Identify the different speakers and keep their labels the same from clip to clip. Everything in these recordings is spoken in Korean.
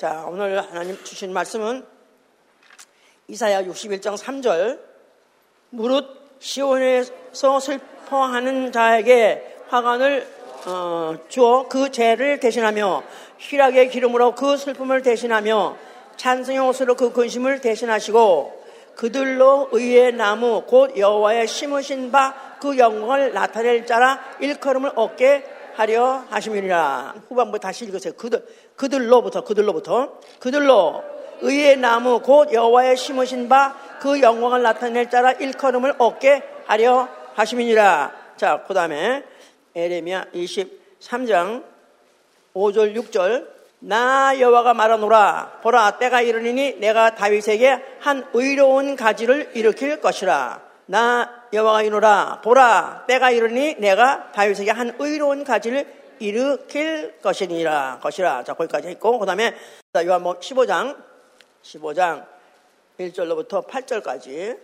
Speaker 1: 자, 오늘 하나님 주신 말씀은 이사야 61장 3절 무릇 시온에서 슬퍼하는 자에게 화관을 어, 주어 그 죄를 대신하며 희락의 기름으로 그 슬픔을 대신하며 찬송의 옷으로 그 근심을 대신하시고 그들로 의의 나무 곧 여호와의 심으신 바 그 영광을 나타낼 자라 일컬음을 얻게 하려 하심이니라. 후반부 다시 읽으세요. 그들 그들로부터 그들로부터 그들로 의의 나무 곧 여호와의 심으신 바 그 영광을 나타낼 자라 일컬음을 얻게 하려 하심이니라. 자, 그 다음에 에레미야 23장 5절 6절 나 여호와가 말하노라 보라 때가 이르니니 내가 다윗에게 한 의로운 가지를 일으킬 것이라 나 여호와가 이노라 보라 때가 이르니 내가 다윗에게 한 의로운 가지를 일으킬 것이니라. 것이라. 자 거기까지 했고 그 다음에 요한복 15장 15장 1절로부터 8절까지.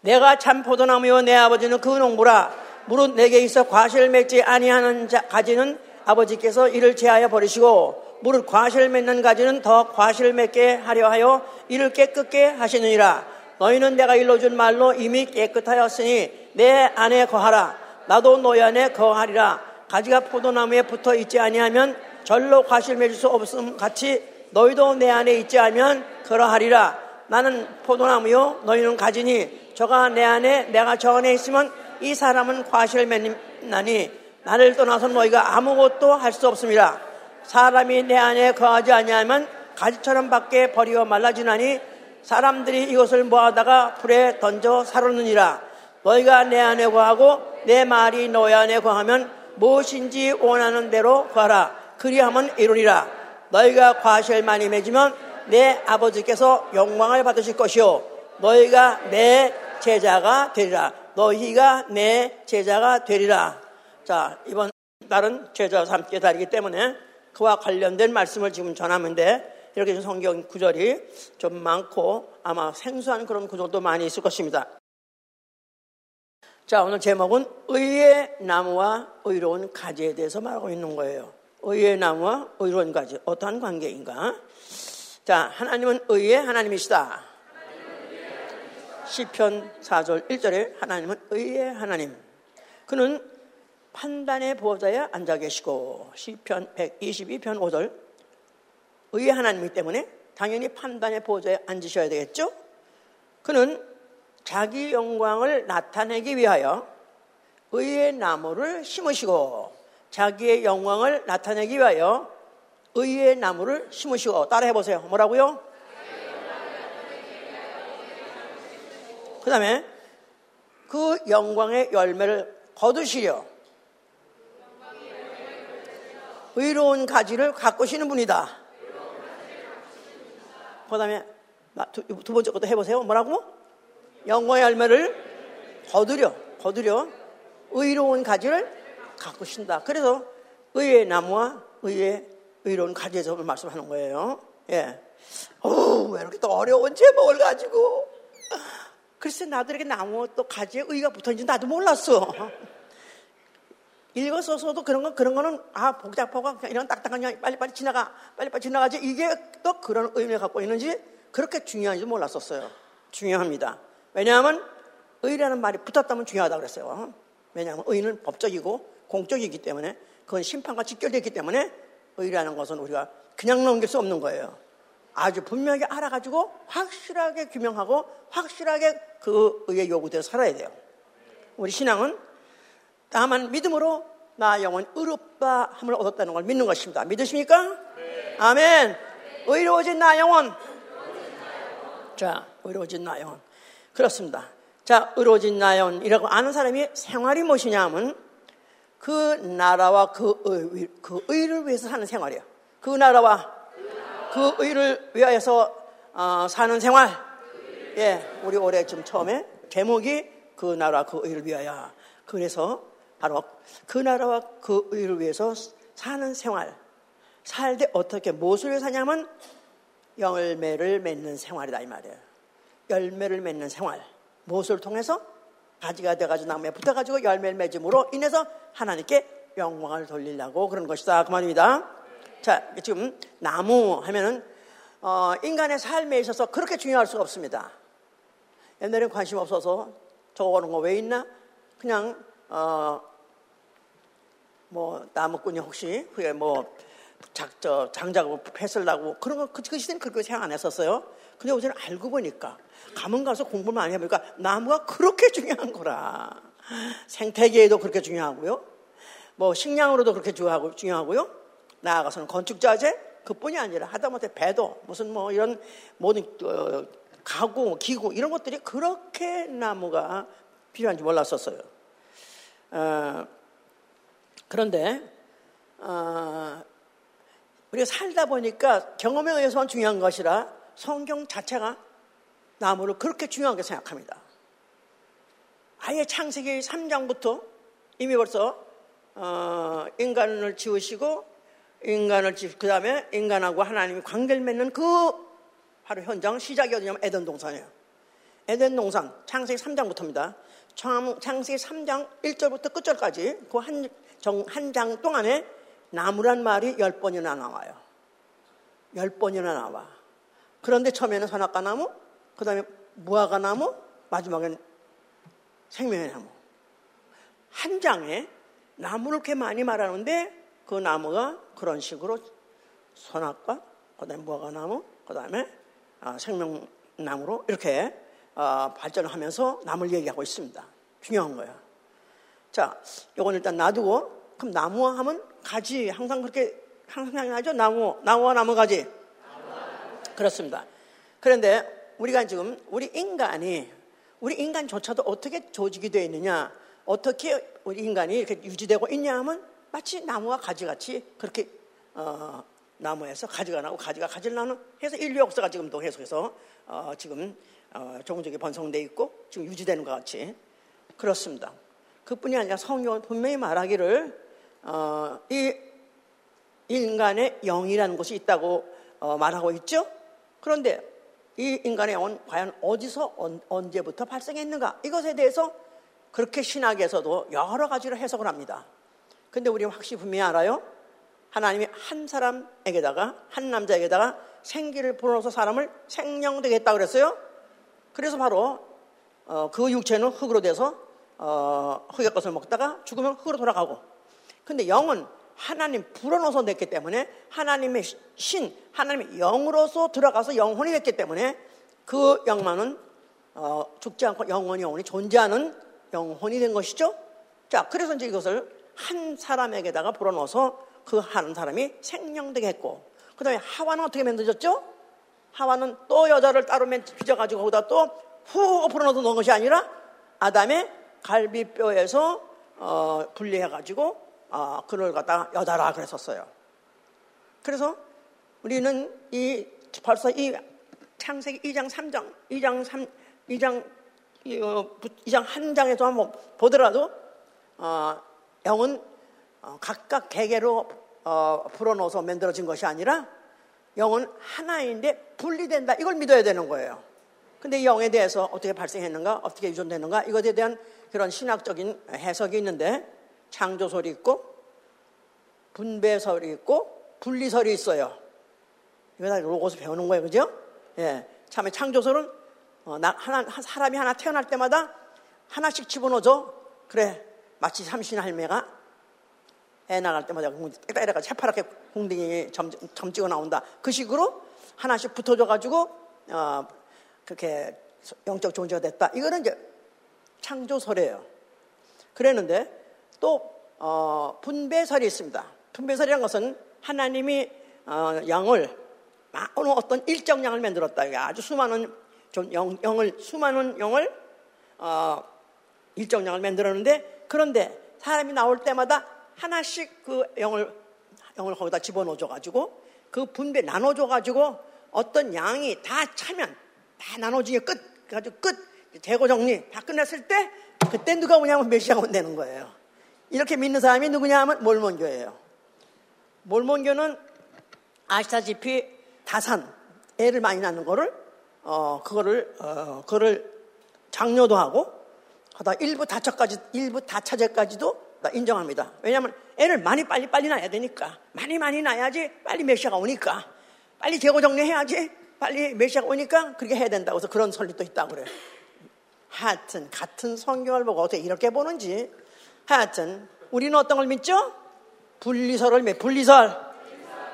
Speaker 1: 내가 참 포도나무요 내 아버지는 그 농부라. 무릇 내게 있어 과실을 맺지 아니하는 자, 가지는 아버지께서 이를 제하여 버리시고 무릇 과실을 맺는 가지는 더 과실을 맺게 하려 하여 이를 깨끗게 하시느니라. 너희는 내가 일러준 말로 이미 깨끗하였으니 내 안에 거하라. 나도 너희 안에 거하리라. 가지가 포도나무에 붙어 있지 아니하면 절로 과실 맺을 수 없음 같이 너희도 내 안에 있지 않으면 그러하리라. 나는 포도나무요 너희는 가지니 저가 내 안에 내가 저 안에 있으면 이 사람은 과실을 맺나니 나를 떠나서 너희가 아무것도 할 수 없습니다. 사람이 내 안에 거하지 아니하면 가지처럼 밖에 버리어 말라지나니 사람들이 이것을 모아다가 불에 던져 사르느니라. 너희가 내 안에 거하고 내 말이 너희 안에 거하면 무엇인지 원하는 대로 거하라. 그리하면 이루리라. 너희가 과실 많이 맺으면 내 아버지께서 영광을 받으실 것이요. 너희가 내 제자가 되리라. 너희가 내 제자가 되리라. 자, 이번 날은 제자와 함께 다니기 때문에 그와 관련된 말씀을 지금 전하는데 이렇게 성경 구절이 좀 많고 아마 생소한 그런 구절도 많이 있을 것입니다. 자, 오늘 제목은 의의 나무와 의로운 가지에 대해서 말하고 있는 거예요. 의의 나무와 의로운 가지. 어떠한 관계인가? 자, 하나님은 의의 하나님이시다. 시편 4절 1절에 하나님은 의의 하나님. 그는 판단의 보호자에 앉아 계시고 시편 122편 5절 의의 하나님이기 때문에 당연히 판단의 보호자에 앉으셔야 되겠죠? 그는 자기 영광을 나타내기 위하여 의의 나무를 심으시고 자기의 영광을 나타내기 위하여 의의 나무를 심으시고 따라해 보세요. 뭐라고요? 그 다음에 그 영광의 열매를 거두시려 의로운 가지를 가꾸시는 분이다. 그 다음에 두, 두 번째 것도 해보세요. 뭐라고? 영광의 열매를 거두려, 거두려 의로운 가지를 가꾸신다. 그래서 의의 나무와 의의 의로운 가지에서 말씀하는 거예요. 예. 어, 왜 이렇게 또 어려운 제목을 가지고 글쎄 이렇게 나무 또 가지에 의가 붙어있는지 나도 몰랐어. 읽었어도 그런 건 그런 거는 아 복잡하고 이런 딱딱한 그냥 빨리빨리 지나가 빨리빨리 지나가지 이게 또 그런 의미를 갖고 있는지 그렇게 중요한지 몰랐었어요. 중요합니다. 왜냐하면 의라는 말이 붙었다면 중요하다 그랬어요. 왜냐하면 의는 법적이고 공적이기 때문에 그건 심판과 직결되기 때문에 의라는 것은 우리가 그냥 넘길 수 없는 거예요. 아주 분명히 알아가지고 확실하게 규명하고 확실하게 그 의의 요구대로 살아야 돼요. 우리 신앙은 다만 믿음으로 나 영혼 의롭다 함을 얻었다는 걸 믿는 것입니다. 믿으십니까? 네. 아멘. 네. 의로워진 나 영혼. 자, 의로워진 나 영혼. 그렇습니다. 자, 의로워진 나 영혼이라고 아는 사람이 생활이 무엇이냐 하면 그 나라와 그, 의, 그 의를 위해서 사는 생활이에요. 그 나라와 그 의를 위하여서 어, 사는 생활. 예, 우리 올해 좀 처음에 제목이 그 나라 그 의를 위하여. 그래서 바로 그 나라와 그 의를 위해서 사는 생활. 살 때 어떻게 무엇을 사냐면 열매를 맺는 생활이다 이 말이에요. 열매를 맺는 생활. 무엇을 통해서 가지가 돼가지고 나무에 붙어가지고 열매를 맺음으로 인해서 하나님께 영광을 돌리려고 그런 것이다. 그 말입니다. 자, 지금 나무 하면은 어, 인간의 삶에 있어서 그렇게 중요할 수가 없습니다. 옛날엔 관심 없어서 저거 는거 왜 있나? 그냥 어, 뭐 나무꾼이 혹시 그게 뭐 작, 저, 장작으로 패슬라고 그런 거, 그, 그 시대는 그렇게 생각 안 했었어요. 근데 요새는 알고 보니까, 가면 가서 공부 많이 해보니까 나무가 그렇게 중요한 거라. 생태계에도 그렇게 중요하고요. 뭐 식량으로도 그렇게 중요하고, 중요하고요. 나아가서는 건축자재 그뿐이 아니라 하다못해 배도 무슨 뭐 이런 모든 어, 가구, 기구 이런 것들이 그렇게 나무가 필요한지 몰랐었어요. 어, 그런데 어, 우리가 살다 보니까 경험에 의해서만 중요한 것이라 성경 자체가 나무를 그렇게 중요하게 생각합니다. 아예 창세기 3장부터 이미 벌써 어, 인간을 지으시고 인간을 지, 그 다음에 인간하고 하나님이 관계를 맺는 그 바로 현장 시작이 어디냐면 에덴 동산이에요. 에덴 동산 창세기 3장부터입니다. 창세기 3장 1절부터 끝절까지 그 한 한장 동안에 나무란 말이 열 번이나 나와요. 열 번이나 나와. 그런데 처음에는 선악과 나무, 그 다음에 무화과 나무, 마지막엔 생명의 나무. 한 장에 나무를 이렇게 많이 말하는데 그 나무가 그런 식으로 선악과, 그 다음에 무화과 나무, 그 다음에 아, 생명나무로 이렇게 아, 발전을 하면서 나무를 얘기하고 있습니다. 중요한 거예요. 자, 이건 일단 놔두고 그럼 나무 하면 가지 항상 그렇게 항상 생각나죠? 나무, 나무와 나무 가지. 그렇습니다. 그런데 우리가 지금 우리 인간이 우리 인간조차도 어떻게 조직이 되어 있느냐, 어떻게 우리 인간이 이렇게 유지되고 있냐 하면 마치 나무와 가지같이 그렇게 어, 나무에서 가지가 나고 가지가 가지를 나는 해서 인류 역사가 지금도 계속해서 어, 지금 어, 종족이 번성돼 있고 지금 유지되는 것 같이 그렇습니다. 그뿐이 아니라 성경은 분명히 말하기를 어, 이 인간의 영이라는 것이 있다고 어, 말하고 있죠. 그런데 이 인간의 영은 과연 어디서 언, 제부터 발생했는가? 이것에 대해서 그렇게 신학에서도 여러 가지로 해석을 합니다. 근데 우리는 확실히 분명히 알아요. 하나님이 한 사람에게다가 한 남자에게다가 생기를 불어넣어서 사람을 생명되겠다 그랬어요. 그래서 바로 어, 그 육체는 흙으로 돼서 어, 흙의 것을 먹다가 죽으면 흙으로 돌아가고 근데 영은 하나님 불어넣어서 냈기 때문에 하나님의 신, 하나님의 영으로서 들어가서 영혼이 됐기 때문에 그 영만은 어, 죽지 않고 영원히 영원히 존재하는 영혼이 된 것이죠. 자, 그래서 이제 이것을 한 사람에게다가 불어넣어서 그 한 사람이 생명되게 했고, 그 다음에 하와는 어떻게 만들어졌죠? 하와는 또 여자를 따로 빚어가지고 거기다 또후 불어넣어 놓은 것이 아니라 아담의 갈비뼈에서 어, 분리해가지고 어, 그를 갖다 여자라 그랬었어요. 그래서 우리는 이 벌써 이 창세기 2장 3장, 2장 3, 2장 2장 한 장에서 한번 보더라도 어, 영은 어, 각각 개개로 어, 불어넣어서 만들어진 것이 아니라 영은 하나인데 분리된다. 이걸 믿어야 되는 거예요. 근데 이 영에 대해서 어떻게 발생했는가, 어떻게 유전되는가, 이것에 대한 그런 신학적인 해석이 있는데 창조설이 있고 분배설이 있고 분리설이 있어요. 이거 다 로고스 배우는 거예요, 그죠? 예. 참에 창조설은 어, 나, 하나, 사람이 하나 태어날 때마다 하나씩 집어넣어줘. 그래. 마치 삼신 할매가 애 나갈 때마다 때려가 새파랗게 궁둥이 점, 점 찍어 나온다. 그 식으로 하나씩 붙어줘가지고, 어, 그렇게 영적 존재가 됐다. 이거는 이제 창조설이에요. 그랬는데 또 어, 분배설이 있습니다. 분배설이라는 것은 하나님이 어, 양을 어느 어떤 일정 양을 만들었다. 아주 수많은 영, 영을 수많은 영을 어, 일정 양을 만들었는데 그런데 사람이 나올 때마다 하나씩 그 영을 영을 거기다 집어넣어줘 가지고 그 분배 나눠줘 가지고 어떤 양이 다 차면 다 나눠지게 끝 가지고 끝 재고 정리 다 끝났을 때 그때 누가 오냐면 메시아가 온다는 거예요. 이렇게 믿는 사람이 누구냐 하면 몰몬교예요. 몰몬교는 아시다시피 다산, 애를 많이 낳는 거를, 어, 그거를, 어, 그거를 장려도 하고, 하다 일부 다처까지, 일부 다차제까지도 맞다. 인정합니다. 왜냐하면 애를 많이 빨리 빨리 낳아야 되니까. 많이 많이 낳아야지 빨리 메시아가 오니까. 빨리 재고 정리해야지 빨리 메시아가 오니까 그렇게 해야 된다고 해서 그런 설리도 있다고 그래요. 하여튼 같은 성경을 보고 어떻게 이렇게 보는지 하여튼 우리는 어떤 걸 믿죠? 분리설을 믿 분리설.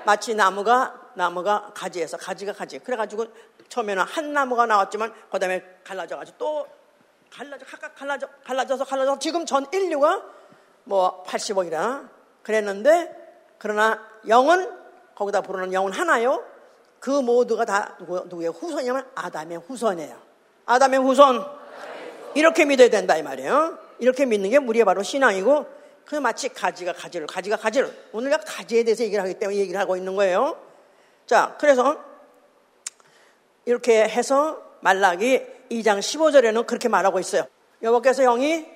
Speaker 1: 마치 나무가 나무가 가지에서 가지가 가지. 그래가지고 처음에는 한 나무가 나왔지만 그 다음에 갈라져가지고 또 갈라져 각각 갈라져 갈라져서 갈라져서 지금 전 인류가 뭐 80억이라 그랬는데 그러나 영은 거기다 부르는 영은 하나요. 그 모두가 다 누구, 누구의 후손이냐면 아담의 후손이에요. 아담의 후손 이렇게 믿어야 된다 이 말이에요. 이렇게 믿는 게 우리의 바로 신앙이고 그 마치 가지가 가지를 가지가 가지를 오늘 가 가지에 대해서 얘기를 하기 때문에 얘기를 하고 있는 거예요. 자 그래서 이렇게 해서 말라기 2장 15절에는 그렇게 말하고 있어요. 여호와께서 영이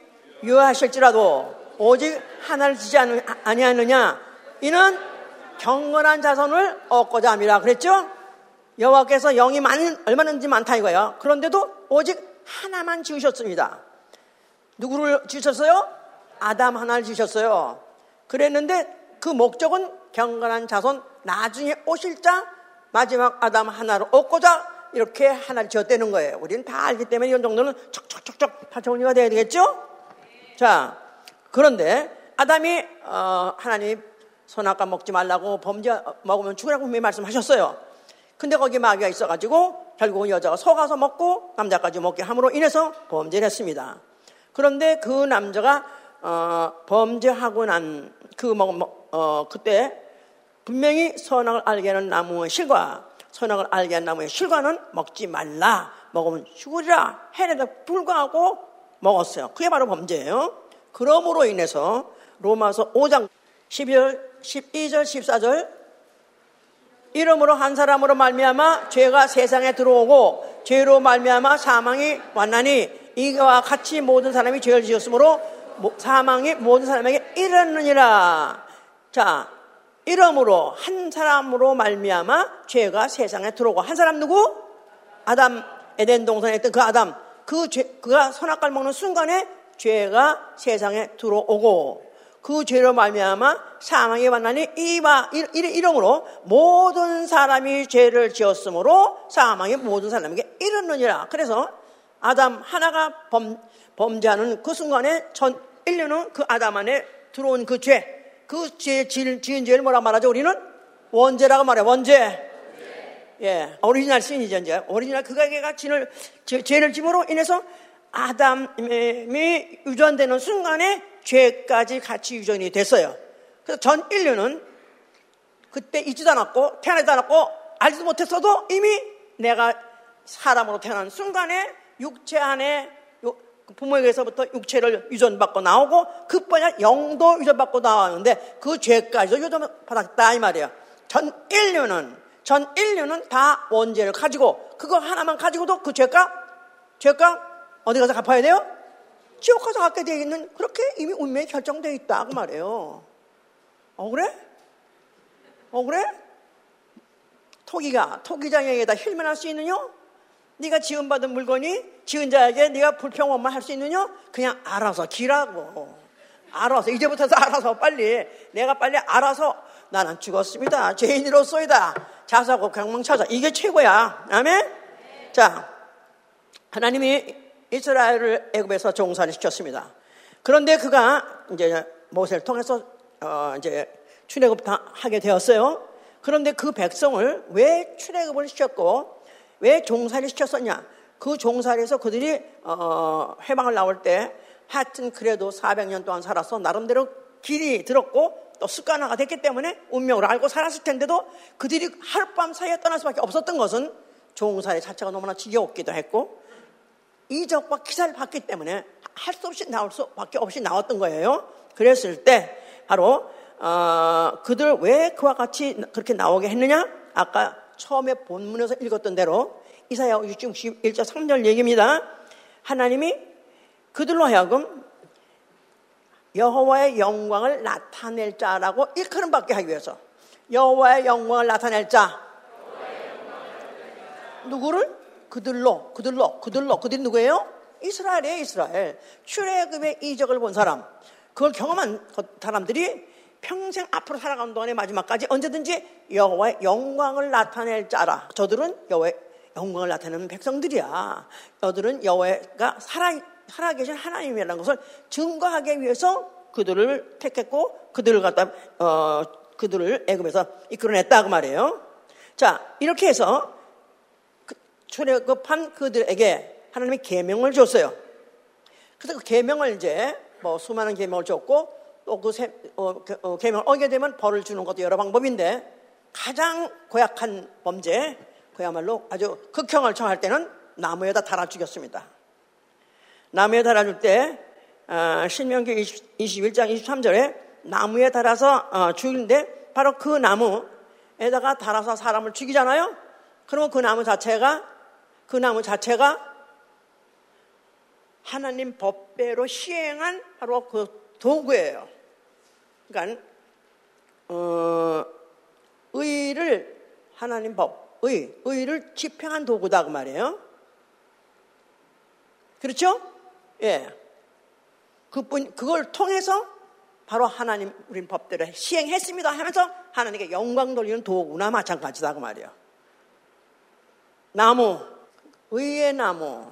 Speaker 1: 유하실지라도 오직 하나를 지지 아니하느냐 이는 경건한 자손을 얻고자 함이라 그랬죠? 여호와께서 영이 많은 얼마든지 많다 이거예요. 그런데도 오직 하나만 지으셨습니다. 누구를 지으셨어요? 아담 하나를 지으셨어요. 그랬는데 그 목적은 경건한 자손 나중에 오실 자 마지막 아담 하나를 얻고자 이렇게 하나를 지었다는 거예요. 우리는 다 알기 때문에 이런 정도는 척척척척 다 정리가 돼야 되겠죠? 자, 그런데 아담이 어, 하나님 선악과 먹지 말라고 범죄 먹으면 죽으라고 분명히 말씀하셨어요. 근데 거기 마귀가 있어가지고 결국은 여자가 속아서 먹고 남자까지 먹게 함으로 인해서 범죄를 했습니다. 그런데 그 남자가 어, 범죄하고 난그 뭐, 어, 그때 분명히 선악을 알게 하는 나무의 실과 선악을 알게 한 나무의 실과는 먹지 말라. 먹으면 죽으리라. 해내다 불구하고 먹었어요. 그게 바로 범죄예요. 그러므로 인해서 로마서 5장 12절, 12절, 14절 이름으로 한 사람으로 말미암아 죄가 세상에 들어오고 죄로 말미암아 사망이 왔나니 이와 같이 모든 사람이 죄를 지었으므로 사망이 모든 사람에게 이르느니라. 자, 이러므로 한 사람으로 말미암아 죄가 세상에 들어오고 한 사람 누구? 아담 에덴 동산에 있던 그 아담 그 죄, 그가 선악과를 먹는 순간에 죄가 세상에 들어오고 그 죄로 말미암아 사망이 만나니 이와 이러므로 모든 사람이 죄를 지었으므로 사망이 모든 사람에게 이르느니라. 그래서 아담 하나가 범, 범죄하는 그 순간에 전 인류는 그 아담 안에 들어온 그 죄, 그 죄, 지은, 죄를 뭐라 말하죠? 우리는 원죄라고 말해, 원죄. 예, original sin이죠, 이제. 오리지널 그가게가 진을, 죄를 짐으로 인해서 아담이 유전되는 순간에 죄까지 같이 유전이 됐어요. 그래서 전 인류는 그때 있지도 않았고, 태어나지도 않았고, 알지도 못했어도 이미 내가 사람으로 태어난 순간에 육체 안에 그 부모에게서부터 육체를 유전받고 나오고 급번야 영도 유전받고 나왔는데 그 죄까지도 유전받았다 이 말이에요. 전 인류는 전 인류는 다 원죄를 가지고 그거 하나만 가지고도 그 죄가 죄가 어디 가서 갚아야 돼요? 지옥 가서 갚게 되어 있는 그렇게 이미 운명이 결정되어 있다 그 말이에요. 어 그래? 어 그래? 토기가 토기장에다 힐면할 수 있느냐? 네가 지원받은 물건이 지은 자에게 네가 불평만 할 수 있느냐? 그냥 알아서 기라고. 알아서 이제부터 알아서 빨리 내가 빨리 알아서 나는 죽었습니다. 죄인으로서이다. 자사고 강망 찾아. 이게 최고야. 아멘. 자, 하나님이 이스라엘을 애굽에서 종살이 시켰습니다. 그런데 그가 이제 모세를 통해서 어 이제 출애굽 하게 되었어요. 그런데 그 백성을 왜 출애굽을 시켰고 왜 종살이 시켰었냐? 그 종살이에서 그들이 어, 해방을 나올 때 하여튼 그래도 400년 동안 살아서 나름대로 길이 들었고 또 습관화가 됐기 때문에 운명을 알고 살았을 텐데도 그들이 하룻밤 사이에 떠날 수밖에 없었던 것은 종살이 자체가 너무나 지겨웠기도 했고 이적과 기사를 받기 때문에 할 수 없이 나올 수밖에 없이 나왔던 거예요. 그랬을 때 바로 어, 그들 왜 그와 같이 그렇게 나오게 했느냐? 아까 처음에 본문에서 읽었던 대로 이사야 61절 3절 얘기입니다. 하나님이 그들로 하여금 여호와의 영광을 나타낼 자라고 일컬음 받게 하기 위해서 여호와의 영광을 나타낼 자 누구를 그들로 그들로 그들로 그들이 누구예요? 이스라엘이에요 이스라엘 출애굽의 이적을 본 사람 그걸 경험한 사람들이 평생 앞으로 살아가는 동안에 마지막까지 언제든지 여호와의 영광을 나타낼 자라. 저들은 여호와의 영광을 나타내는 백성들이야. 너들은 여호와가 살아 살아계신 하나님이라는 것을 증거하기 위해서 그들을 택했고 그들을 갖다 어, 그들을 애굽에서 이끌어냈다 그 말이에요. 자 이렇게 해서 그 출애굽한 그들에게 하나님이 계명을 줬어요. 그래서 그 계명을 이제 뭐 수많은 계명을 줬고 또그 어, 그, 어, 계명을 어게 되면 벌을 주는 것도 여러 방법인데 가장 고약한 범죄 그야말로 아주 극형을 청할 때는 나무에다 달아 죽였습니다. 나무에 달아줄 때 어, 신명기 21장 23절에 나무에 달아서 어, 죽이는데 바로 그 나무에다가 달아서 사람을 죽이잖아요. 그러면 그 나무 자체가 그 나무 자체가 하나님 법대로 시행한 바로 그 도구예요. 그러니까 어, 의를 하나님 법, 의, 의를 집행한 도구다 그 말이에요. 그렇죠? 예. 그뿐 그걸 통해서 바로 하나님 우린 법대로 시행했습니다 하면서 하나님께 영광 돌리는 도구나 마찬가지다 그 말이에요. 나무, 의의 나무,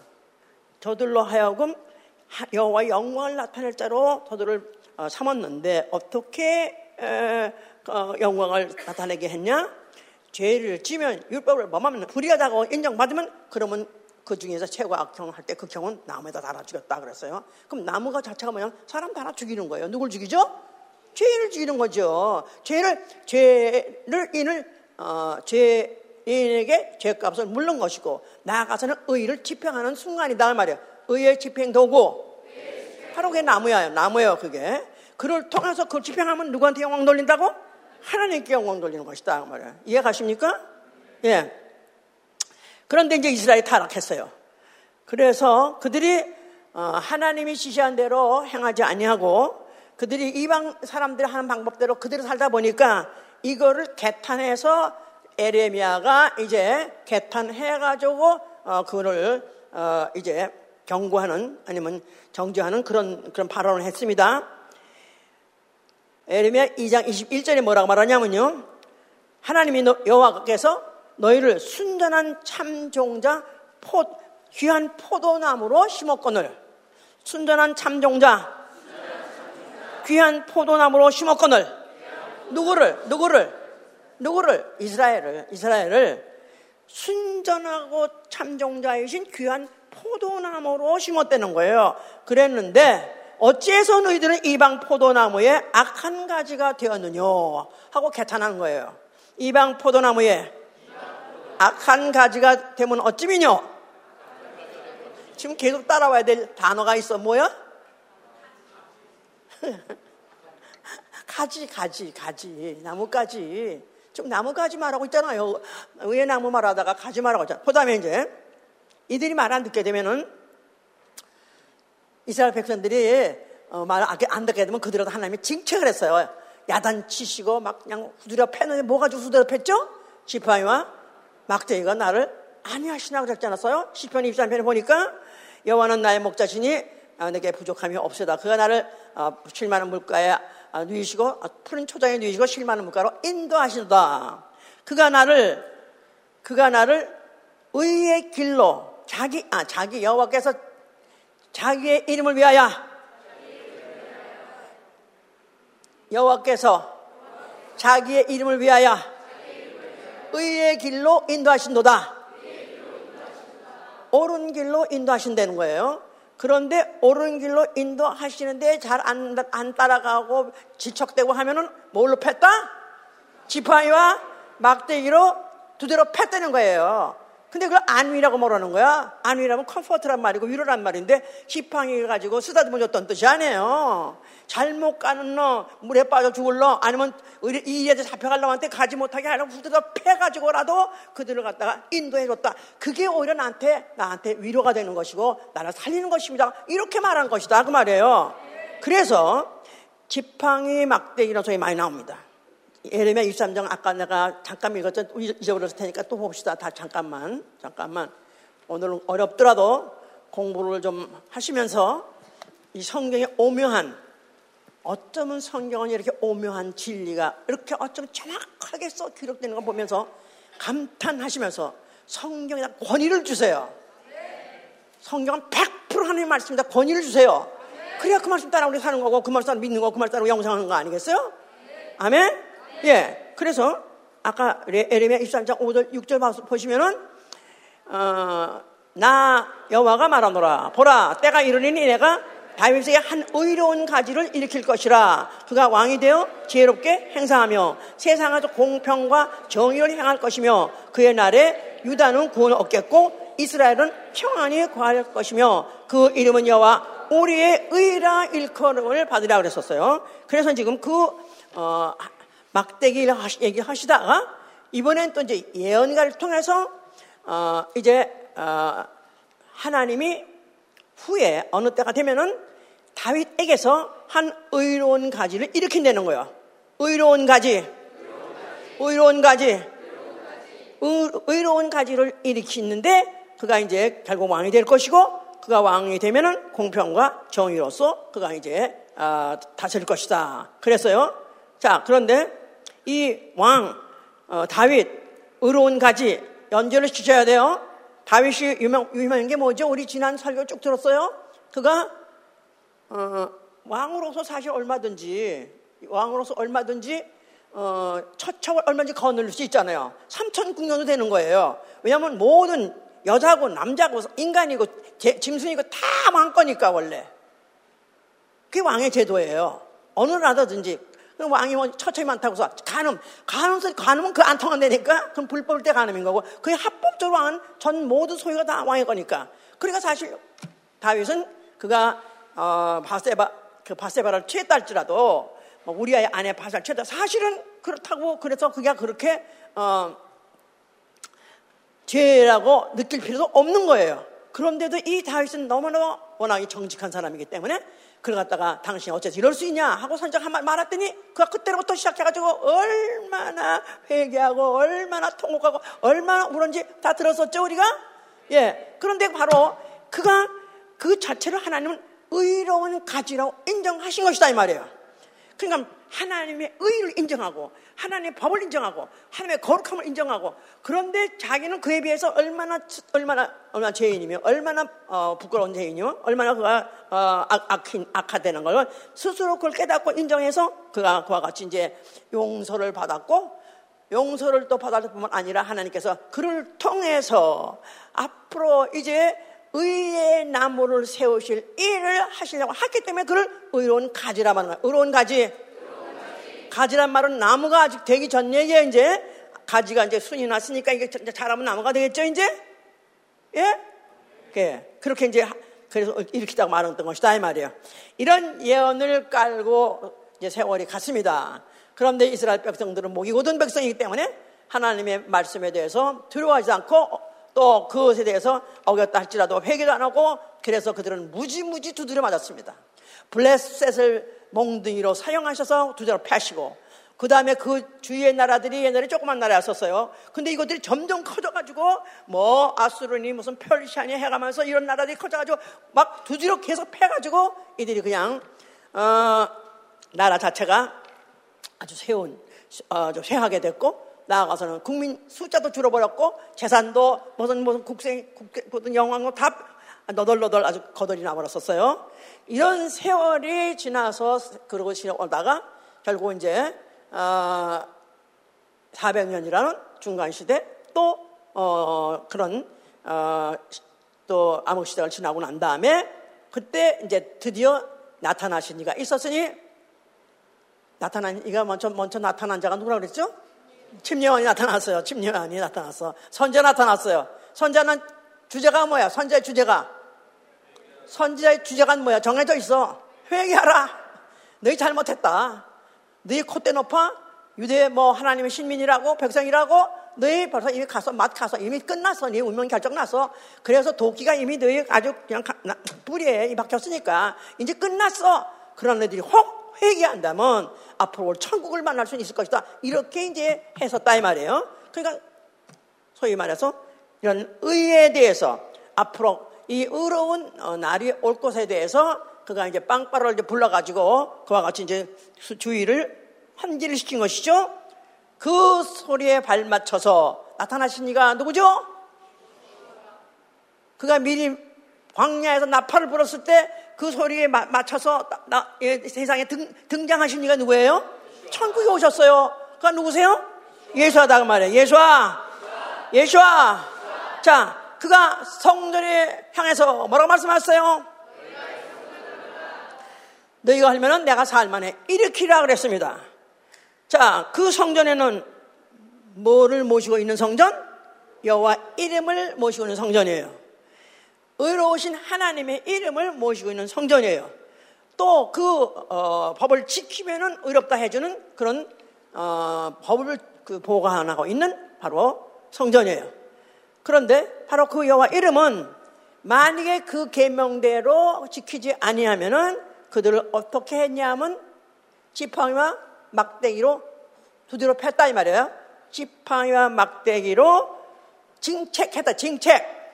Speaker 1: 저들로 하여금 여호와 영광을 나타낼 자로 저들을 어, 삼았는데 어떻게 어, 영광을 나타내게 했냐? 죄를 지면 율법을 범하면 불의하다고 인정받으면 그러면 그 중에서 최고 악형 할때 그 경은 나무에다 달아 죽였다 그랬어요. 그럼 나무가 자체가 뭐냐? 사람 달아 죽이는 거예요. 누굴 죽이죠? 죄인을 죽이는 거죠. 죄를 죄를 인을 어, 죄 인에게 죄값을 물는 것이고 나아가서는 의를 집행하는 순간이다 말이에요. 의의 집행 도구. 바로 그게 나무야. 나무예요. 그게. 그를 통해서 그 집행하면 누구한테 영광 돌린다고? 하나님께 영광 돌리는 것이다. 말이에요. 이해 가십니까? 예. 그런데 이제 이스라엘이 타락했어요. 그래서 그들이 어, 하나님이 지시한 대로 행하지 아니하고 그들이 이방 사람들이 하는 방법대로 그대로 살다 보니까 이거를 개탄해서 에레미아가 이제 개탄해가지고 어, 그거를 어, 이제 경고하는 아니면 정지하는 그런 그런 발언을 했습니다. 에레미야 2장 21절에 뭐라고 말하냐면요. 하나님이 여호와께서 너희를 순전한 참 종자 포, 귀한 포도나무로 심었거늘. 순전한 참 종자. 귀한 포도나무로 심었거늘. 누구를? 누구를 누구를 이스라엘을 이스라엘을 순전하고 참종자이신 귀한 포도나무로 심었다는 거예요. 그랬는데 어찌해서 너희들은 이방 포도나무에 악한 가지가 되었느냐 하고 개탄한 거예요. 이방 포도나무에 악한 가지가 되면 어찌미뇨? 지금 계속 따라와야 될 단어가 있어. 뭐야? 가지, 가지, 가지. 나무가지. 지금 나무 가지 말하고 있잖아요. 왜 나무 말하다가 가지 말하고 있잖아. 그 다음에 이제 이들이 말 안 듣게 되면은 이스라엘 백성들이 어, 말안 듣게 되면 그들한테 하나님이 징책을 했어요. 야단치시고 막 그냥 후드려 패는데 뭐 가 지고 후드려 팼죠? 지파이와 막대기가 나를 아니하시나 그랬지 않았어요? 시편 23편에 보니까 여호와는 나의 목자시니 아, 내게 부족함이 없으다. 그가 나를 쉴만한 아, 물가에 아, 누이시고 푸른 초장에 누이시고 쉴만한 물가로 인도하시다. 그가 나를 그가 나를 의의 길로 자기 아 자기 여호와께서 자기의 이름을 위하여 여호와께서 자기의 이름을 위하여 의의 길로 인도하신도다. 옳은 길로 인도하신다는 거예요. 그런데 옳은 길로 인도하시는데 잘안 안 따라가고 지척되고 하면은 뭘로 팼다? 지팡이와 막대기로 두 대로 팼다는 거예요. 근데 그걸 안위라고 뭐라는 거야? 안위라면 comfort란 말이고 위로란 말인데 지팡이 가지고 쓰다듬어 줬던 뜻이 아니에요. 잘못 가는 너, 물에 빠져 죽을 너, 아니면 이리들 잡혀가려고 한테 가지 못하게 하려고 후드려 패가지고라도 그들을 갖다가 인도해 줬다. 그게 오히려 나한테, 나한테 위로가 되는 것이고, 나를 살리는 것입니다. 이렇게 말한 것이다. 그 말이에요. 그래서 지팡이 막대기라는 소리 많이 나옵니다. 예레미야 23장 아까 내가 잠깐 읽었죠. 잊어버렸을 테니까 또 봅시다. 다 잠깐만. 잠깐만. 오늘은 어렵더라도 공부를 좀 하시면서 이 성경의 오묘한 어쩌면 성경은 이렇게 오묘한 진리가 이렇게 어쩌면 정확하게 써 기록되는 거 보면서 감탄하시면서 성경에다 권위를 주세요. 성경은 100% 하나님 말씀입니다. 권위를 주세요. 그래야 그 말씀 따라 우리 사는 거고 그 말씀 따라 믿는 거, 그 말씀 따라 영상하는 거 아니겠어요? 아멘? 예. 그래서 아까 에레미야 23장 5절 6절 보시면은 어, 나 여호와가 말하노라 보라 때가 이르리니 내가 다윗에게 한 의로운 가지를 일으킬 것이라 그가 왕이 되어 지혜롭게 행사하며 세상에서 공평과 정의를 행할 것이며 그의 날에 유다는 구원을 얻겠고 이스라엘은 평안히 구할 것이며 그 이름은 여호와 우리의 의라 일컬음을 받으라 그랬었어요. 그래서 지금 그 어, 막대기 얘기하시다가 이번엔 또 이제 예언가를 통해서 어, 이제 어, 하나님이 후에 어느 때가 되면은 다윗에게서 한 의로운 가지를 일으킨다는 거예요. 의로운 가지. 의로운 가지. 의로운 가지를 일으키는데 그가 이제 결국 왕이 될 것이고 그가 왕이 되면은 공평과 정의로서 그가 이제 아, 다스릴 것이다. 그랬어요. 자, 그런데 이 왕, 어, 다윗, 의로운 가지 연결을 시켜야 돼요. 다윗이 유명, 유명한 게 뭐죠? 우리 지난 설교 쭉 들었어요? 그가, 어, 왕으로서 사실 얼마든지, 왕으로서 얼마든지, 어, 처첩을 얼마든지 거느릴 수 있잖아요. 삼천 국년도 되는 거예요. 왜냐하면 모든 여자고 남자고 인간이고 제, 짐승이고 다 왕 거니까 원래. 그게 왕의 제도예요. 어느 나라든지 그 왕이 뭐 처처이 많다고 해서 간음, 간음서 간음은 그 안 통한다니까 그럼 불법일 때 간음인 거고 그게 합법적으로 왕은 전 모든 소유가 다 왕의 거니까. 그러니까 사실 다윗은 그가 어, 바세바 그 바세바를 취했다 할지라도 뭐 우리 아이 아내 바사를 취했다 사실은 그렇다고 그래서 그게 그렇게 어, 죄라고 느낄 필요도 없는 거예요. 그런데도 이 다윗은 너무나 워낙에 정직한 사람이기 때문에 그걸 갖다가 당신이 어째서 이럴 수 있냐 하고 선장 한말 말했더니 그가 그때로부터 시작해가지고 얼마나 회개하고 얼마나 통곡하고 얼마나 울은지 다 들었었죠 우리가? 예. 그런데 바로 그가 그 자체를 하나님은 의로운 가지라고 인정하신 것이다 이 말이에요. 그러니까 하나님의 의를 인정하고 하나님의 법을 인정하고 하나님의 거룩함을 인정하고 그런데 자기는 그에 비해서 얼마나 얼마나 얼마나 죄인이며 얼마나 어, 부끄러운 죄인이며 얼마나 그가 어, 악, 악, 악하다는 걸 스스로 그걸 깨닫고 인정해서 그가 그와 같이 이제 용서를 받았고 용서를 또 받았을 뿐만 아니라 하나님께서 그를 통해서 앞으로 이제 의의 나무를 세우실 일을 하시려고 했기 때문에 그를 의로운 가지라 말하는 거예요. 의로운 가지. 가지란 말은 나무가 아직 되기 전 얘기예요, 이제. 가지가 이제 순이 났으니까 이게 자라면 나무가 되겠죠, 이제? 예? 예. 그렇게 이제, 그래서 일으키다고 말했던 것이다, 이 말이에요. 이런 예언을 깔고 이제 세월이 갔습니다. 그런데 이스라엘 백성들은 목이 고든 백성이기 때문에 하나님의 말씀에 대해서 두려워하지 않고 또 그것에 대해서 어겼다 할지라도 회개도 안 하고 그래서 그들은 무지무지 두드려 맞았습니다. 블레셋을 몽둥이로 사용하셔서 두드려 패시고 그 다음에 그 주위의 나라들이 옛날에 조그만 나라였었어요. 근데 이것들이 점점 커져가지고 뭐 아수르니 무슨 펼시아니 해가면서 이런 나라들이 커져가지고 막 두드려 계속 패가지고 이들이 그냥 어, 나라 자체가 아주 세운 아주 쇠하게 됐고 나아가서는 국민 숫자도 줄어버렸고 재산도 무슨 무슨 국생 국든 영광도 다 너덜너덜 아주 거덜이 나버렸었어요. 이런 세월이 지나서 그러고 지나오다가 결국 이제 어, 400년이라는 중간 시대 또 어, 그런 어, 또 암흑 시대를 지나고 난 다음에 그때 이제 드디어 나타나신 이가 있었으니 나타난 이가 먼저 먼저 나타난 자가 누구라 그랬죠? 침례원이 나타났어요. 침례원이 나타났어. 선자 나타났어요. 선자는 주제가 뭐야? 선자의 주제가 선지자의 주제가 뭐야? 정해져 있어. 회개하라. 너희 잘못했다. 너희 콧대 높아? 유대 뭐 하나님의 신민이라고 백성이라고 너희 벌써 이미 가서 맛 가서 이미 끝났어. 네 운명 결정 났어. 그래서 도끼가 이미 너희 아주 그냥 뿌리에 박혔으니까 이제 끝났어. 그런 애들이 혹 회개한다면 앞으로 천국을 만날 수 있을 것이다. 이렇게 이제 했었다 이 말이에요. 그러니까 소위 말해서 이런 의에 대해서 앞으로 이 의로운 어, 날이 올 것에 대해서 그가 이제 빵빠를 이제 불러가지고 그와 같이 이제 주의를 환기를 시킨 것이죠. 그 소리에 발맞춰서 나타나신 이가 누구죠? 그가 미리 광야에서 나팔을 불었을 때 그 소리에 마, 맞춰서 나, 나, 예, 세상에 등, 등장하신 이가 누구예요? 천국에 오셨어요. 그가 누구세요? 예수하다 그 말이에요. 예수아, 예수아. 자, 그가 성전에 향해서 뭐라고 말씀하셨어요? 너희가 하면은 내가 살만해. 일으키라 그랬습니다. 자, 그 성전에는 뭐를 모시고 있는 성전? 여호와 이름을 모시고 있는 성전이에요. 의로우신 하나님의 이름을 모시고 있는 성전이에요. 또그 어, 법을 지키면은 의롭다 해주는 그런 어, 법을 그 보관하고 있는 바로 성전이에요. 그런데 바로 그 여호와 이름은 만약에 그 계명대로 지키지 아니하면은 그들을 어떻게 했냐면 지팡이와 막대기로 두드려 팼다 이 말이에요. 지팡이와 막대기로 징책했다. 징책.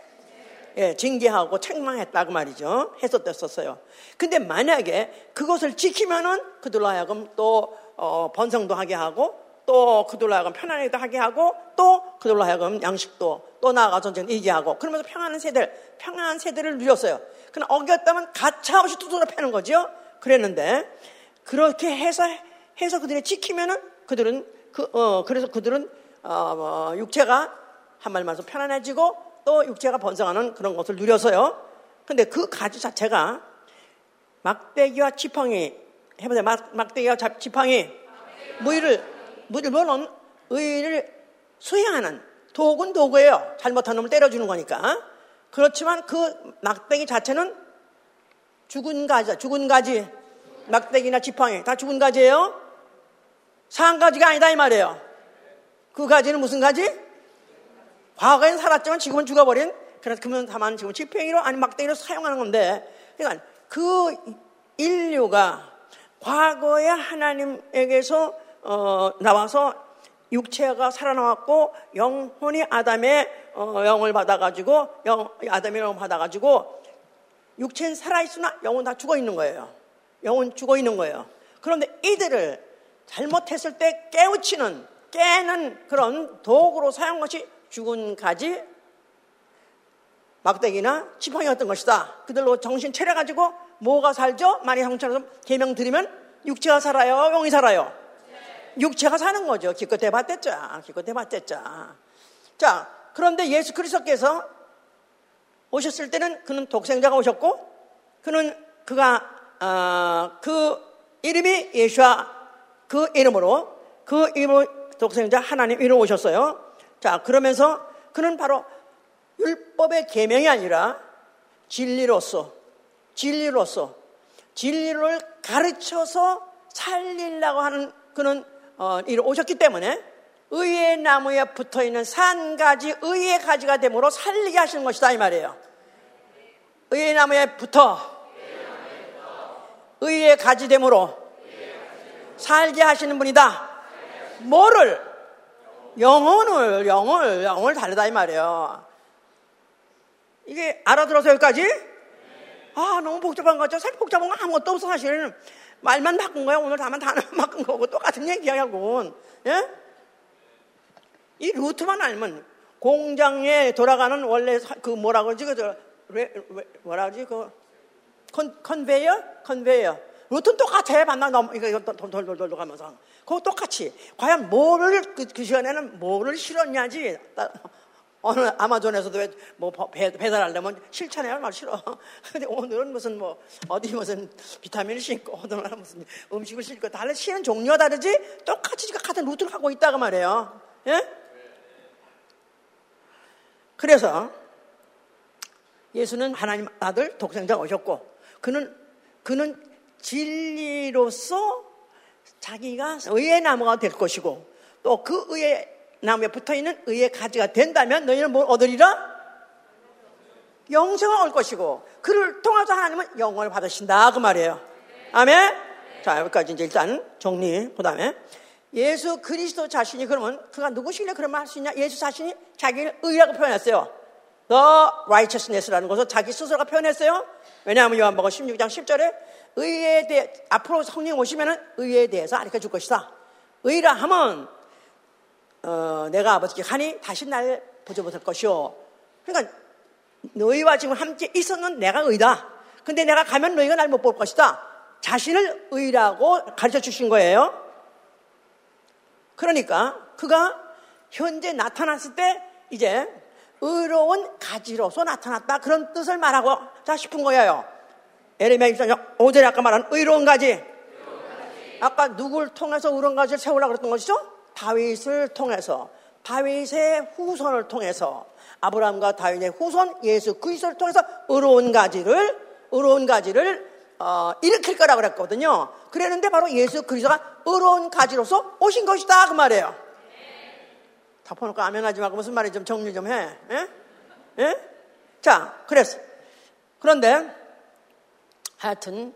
Speaker 1: 예, 징계하고 책망했다고 그 말이죠. 해석됐었어요. 근데 만약에 그것을 지키면은 그들로 하여금 또 어, 번성도 하게 하고 또 그들로 하여금 편안하게 하게 하고 또 그들로 하여금 양식도 또 나아가 전쟁 이기하고 그러면서 평안한 세대를 평안한 세대를 누렸어요. 그러나 어겼다면 가차없이 두드려 패는 거죠. 그랬는데 그렇게 해서 해서 그들이 지키면은 그들은 그 어 그래서 그들은 어, 뭐 육체가 한 말만 서 편안해지고 또 육체가 번성하는 그런 것을 누려서요. 근데 그 가지 자체가 막대기와 지팡이 해보세요. 막, 막대기와 지팡이 무의를 물론 의를 수행하는 도구는 도구예요. 잘못한 놈을 때려주는 거니까. 그렇지만 그 막대기 자체는 죽은 가지, 죽은 가지, 막대기나 지팡이 다 죽은 가지예요. 산 가지가 아니다 이 말이에요. 그 가지는 무슨 가지? 과거엔 살았지만 지금은 죽어버린 그래서 그러면 다만 지금 지팽이로 아니 막대기로 사용하는 건데 그러니까 그 인류가 과거에 하나님에게서 어, 나와서 육체가 살아나왔고 영혼이 아담의 어, 영을 받아가지고 영, 아담의 영을 받아가지고 육체는 살아있으나 영혼 다 죽어 있는 거예요. 영혼 죽어 있는 거예요. 그런데 이들을 잘못했을 때 깨우치는 깨는 그런 도구로 사용 것이 죽은 가지 막대기나 지팡이였던 것이다. 그들로 정신 차려가지고 뭐가 살죠? 만약 형처럼 개명 드리면 육체가 살아요? 영이 살아요? 육체가 사는 거죠. 기껏 해봤댔자. 기껏 해봤댔자. 자, 그런데 예수 그리스도께서 오셨을 때는 그는 독생자가 오셨고 그는 그가 어, 그 이름이 예수와 그 이름으로 그 이름 독생자 하나님 이름 오셨어요. 자, 그러면서 그는 바로 율법의 계명이 아니라 진리로서 진리로서 진리를 가르쳐서 살리려고 하는 그는 어, 오셨기 때문에 의의 나무에 붙어 있는 산 가지 의의 가지가 되므로 살리게 하시는 것이다 이 말이에요. 의의 나무에 붙어 의의 가지 되므로 살게 하시는 분이다. 뭐를 영혼을, 영을, 영을 다르다 이 말이에요. 이게 알아들어서 여기까지? 아, 너무 복잡한 거죠. 사실 복잡한 건 아무것도 없어, 사실은. 말만 바꾼 거야. 오늘 다만 단어만 바꾼 거고 똑같은 얘기하고. 예? 이 루트만 알면 공장에 돌아가는 원래 그 뭐라고 그러지? 그, 뭐라 그러지? 그 컨, 컨베이어? 컨베이어. 루트는 똑같아. 만나 넘, 이거 돌돌돌돌 가면서. 그거 똑같이. 과연 뭐를, 그, 그 시간에는 뭐를 실었냐지. 어느 아마존에서도 왜뭐 배달하려면 실천해 얼마나 싫어. 근데 오늘은 무슨 뭐 어디 무슨 비타민을 싣고 오늘 무슨 음식을 싣고 달래 쉬는 종류가 다르지 똑같이 같은 루트를 하고 있다고 말이에요. 예? 그래서 예수는 하나님 아들 독생자 오셨고 그는 그는 진리로서 자기가 의의 나무가 될 것이고 또 그 의의 나무에 붙어 있는 의의 가지가 된다면 너희는 뭘 얻으리라? 영생을 얻을 것이고 그를 통해서 하나님은 영원을 받으신다 그 말이에요. 아멘. 자 여기까지 이제 일단 정리. 그다음에 예수 그리스도 자신이 그러면 그가 누구시길래 그런 말 할 수 있냐? 예수 자신이 자기를 의라고 표현했어요. the righteousness라는 것을 자기 스스로가 표현했어요. 왜냐하면 요한복음 16장 10절에 의에 대해 앞으로 성령 오시면은 의에 대해서 알려 줄 것이다. 의라 하면 어, 내가 아버지께 가니 다시 날 보지 못할 것이요. 그러니까 너희와 지금 함께 있었는 내가 의다. 근데 내가 가면 너희가 날 못 볼 것이다. 자신을 의라고 가르쳐 주신 거예요. 그러니까 그가 현재 나타났을 때 이제 의로운 가지로서 나타났다. 그런 뜻을 말하고 자 싶은 거예요. 에레미야 24장 5절에 아까 말한 의로운 가지. 아까 누굴 통해서 의로운 가지를 세우려고 그랬던 것이죠? 다윗을 통해서 다윗의 후손을 통해서 아브라함과 다윗의 후손 예수 그리스도를 통해서 의로운 가지를 의로운 가지를 어, 일으킬 거라고 그랬거든요. 그랬는데 바로 예수 그리스도가 의로운 가지로서 오신 것이다 그 말이에요. 덮어놓고 아멘하지 말고 무슨 말이 좀 정리 좀 해. 예? 예? 자, 그랬어. 그런데 하여튼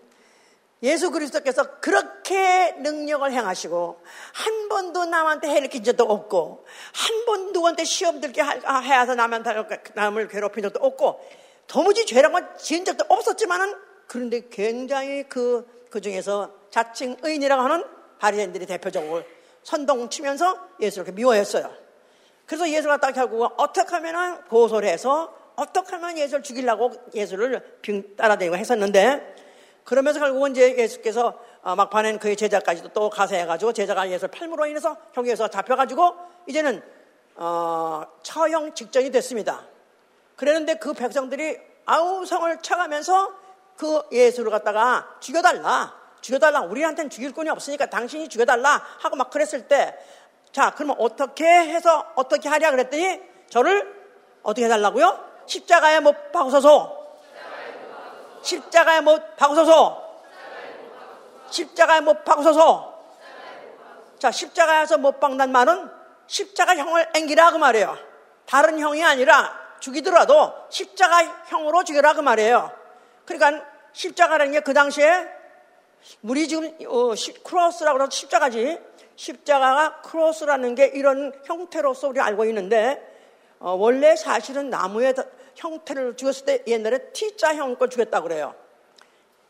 Speaker 1: 예수 그리스도께서 그렇게 능력을 행하시고 한 번도 남한테 해를 낀 적도 없고 한 번도 누구한테 시험 들게 해서 남한테 남을 괴롭힌 적도 없고 도무지 죄라고 지은 적도 없었지만은 그런데 굉장히 그, 그 중에서 자칭 의인이라고 하는 바리새인들이 대표적으로 선동치면서 예수를 미워했어요. 그래서 예수가 딱 결국 어떻게 하면은 고소를 해서 어떻게 하면 예수를 죽이려고 예수를 따라다니고 했었는데 그러면서 결국은 이제 예수께서 어, 막판엔 그의 제자까지도 또 가세해가지고 제자가 예수를 팔므로 인해서 형에서 잡혀가지고 이제는 어, 처형 직전이 됐습니다. 그랬는데 그 백성들이 아우 성을 쳐가면서 그 예수를 갖다가 죽여달라. 죽여달라. 우리한테는 죽일 권이 없으니까 당신이 죽여달라. 하고 막 그랬을 때, 자, 그러면 어떻게 해서 어떻게 하랴 그랬더니 저를 어떻게 해달라고요? 십자가에 못 박으소서. 십자가에 못 박으소서. 십자가에 못 박으소서. 자, 십자가에서 못 박는 말은 십자가 형을 앵기라 그 말이에요. 다른 형이 아니라 죽이더라도 십자가 형으로 죽여라 그 말이에요. 그러니까 십자가라는 게 그 당시에 우리 지금 어, 크로스라고 해서 십자가지 십자가가 크로스라는 게 이런 형태로서 우리 알고 있는데 어, 원래 사실은 나무의 형태를 죽였을 때 옛날에 T자형 걸 죽였다고 그래요.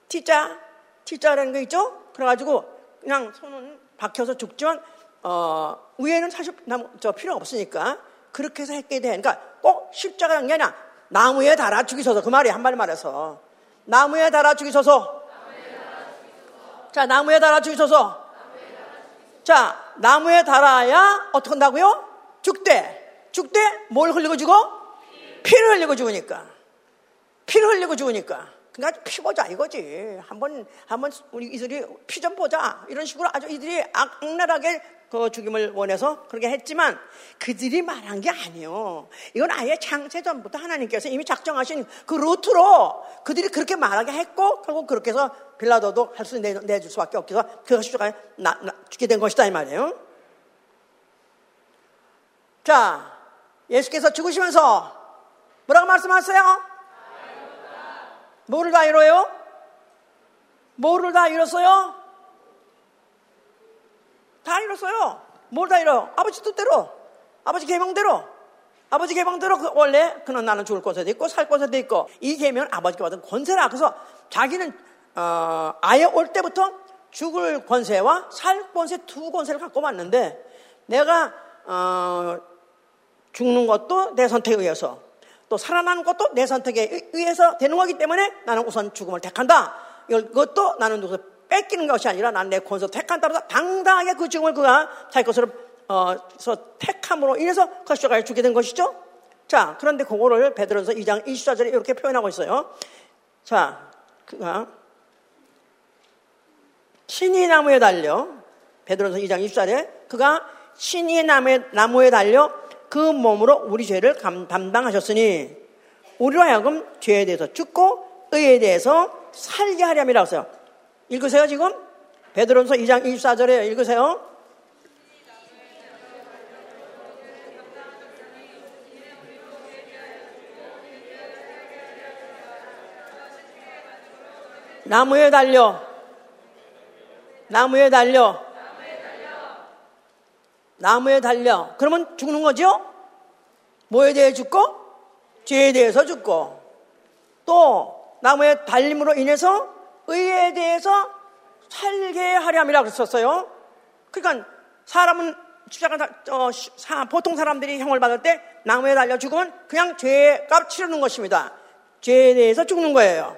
Speaker 1: T자, T자라는 게 있죠? 그래가지고 그냥 손은 박혀서 죽지만 어, 위에는 사실 나무, 저 필요가 없으니까 그렇게 해서 했게 돼. 그러니까 꼭 십자가라는 게 아니라 나무에 달아 죽이셔서 그 말이 한 말 말해서 나무에 달아 죽이소서. 자, 나무에 달아 죽이소서. 자, 나무에 달아야 어떻게 한다고요? 죽대. 죽대 뭘 흘리고 죽어? 피를 흘리고 죽으니까. 피를 흘리고 죽으니까. 그러니까 피 보자 이거지. 한번 한번 우리 이들이 피 좀 보자 이런 식으로 아주 이들이 악랄하게 그 죽임을 원해서 그렇게 했지만 그들이 말한 게 아니에요. 이건 아예 창세 전부터 하나님께서 이미 작정하신 그 루트로 그들이 그렇게 말하게 했고 결국 그렇게 해서 빌라도도 할 수 내줄 수밖에 없게 해서 그것이 죽게 된 것이다 이 말이에요. 자, 예수께서 죽으시면서 뭐라고 말씀하세요? 뭐를 다 이뤄요? 뭐를 다 이뤘어요? 다 이뤘어요. 뭘다 이뤄? 아버지 뜻대로, 아버지 계명대로, 아버지 계명대로 그 원래 그는 나는 죽을 곳에도 있고 살 곳에도 있고 이 계명은 아버지가 받은 권세라. 그래서 자기는 어, 아예 올 때부터 죽을 권세와 살 권세 두 권세를 갖고 왔는데 내가 어, 죽는 것도 내 선택에 의해서 또 살아나는 것도 내 선택에 의해서 되는 거기 때문에 나는 우선 죽음을 택한다. 이것도 나는 누구 뺏기는 것이 아니라 나는 내 권세 택한다고 당당하게 그 죽음을 그가 자기 것으로 어, 택함으로 인해서 그리스도가 죽게 된 것이죠. 자, 그런데 그거를 베드로서 2장 24절에 이렇게 표현하고 있어요. 자, 그가 신이 나무에 달려 베드로서 2장 24절에 그가 신이 나무에 달려 그 몸으로 우리 죄를 감, 담당하셨으니 우리로 하여금 죄에 대해서 죽고 의에 대해서 살게 하렴이라고 써요. 읽으세요 지금? 베드로서 2장 24절에 읽으세요. 나무에 달려 나무에 달려 나무에 달려. 그러면 죽는 거죠? 뭐에 대해 죽고? 죄에 대해서 죽고 또 나무의 달림으로 인해서 의에 대해서 살게 하려 함이라 그랬었어요. 그러니까 사람은 십자가 어, 사, 보통 사람들이 형을 받을 때 나무에 달려 죽으면 그냥 죄값 치르는 것입니다. 죄에 대해서 죽는 거예요.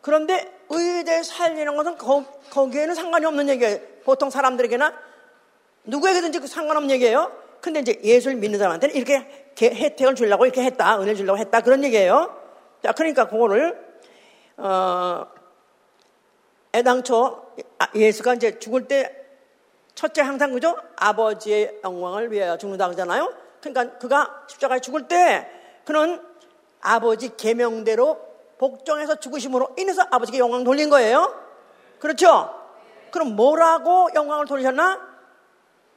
Speaker 1: 그런데 의에 대해 살리는 것은 거, 거기에는 상관이 없는 얘기예요. 보통 사람들에게나 누구에게든지 그 상관없는 얘기예요. 근데 이제 예수를 믿는 사람한테는 이렇게 혜택을 주려고 이렇게 했다, 은혜를 주려고 했다 그런 얘기예요. 자, 그러니까 그거를 어, 애당초 아, 예수가 이제 죽을 때 첫째 항상 그죠? 아버지의 영광을 위하여 죽는다 그러잖아요. 그러니까 그가 십자가에 죽을 때 그는 아버지 계명대로 복종해서 죽으심으로 인해서 아버지께 영광 돌린 거예요. 그렇죠? 그럼 뭐라고 영광을 돌리셨나?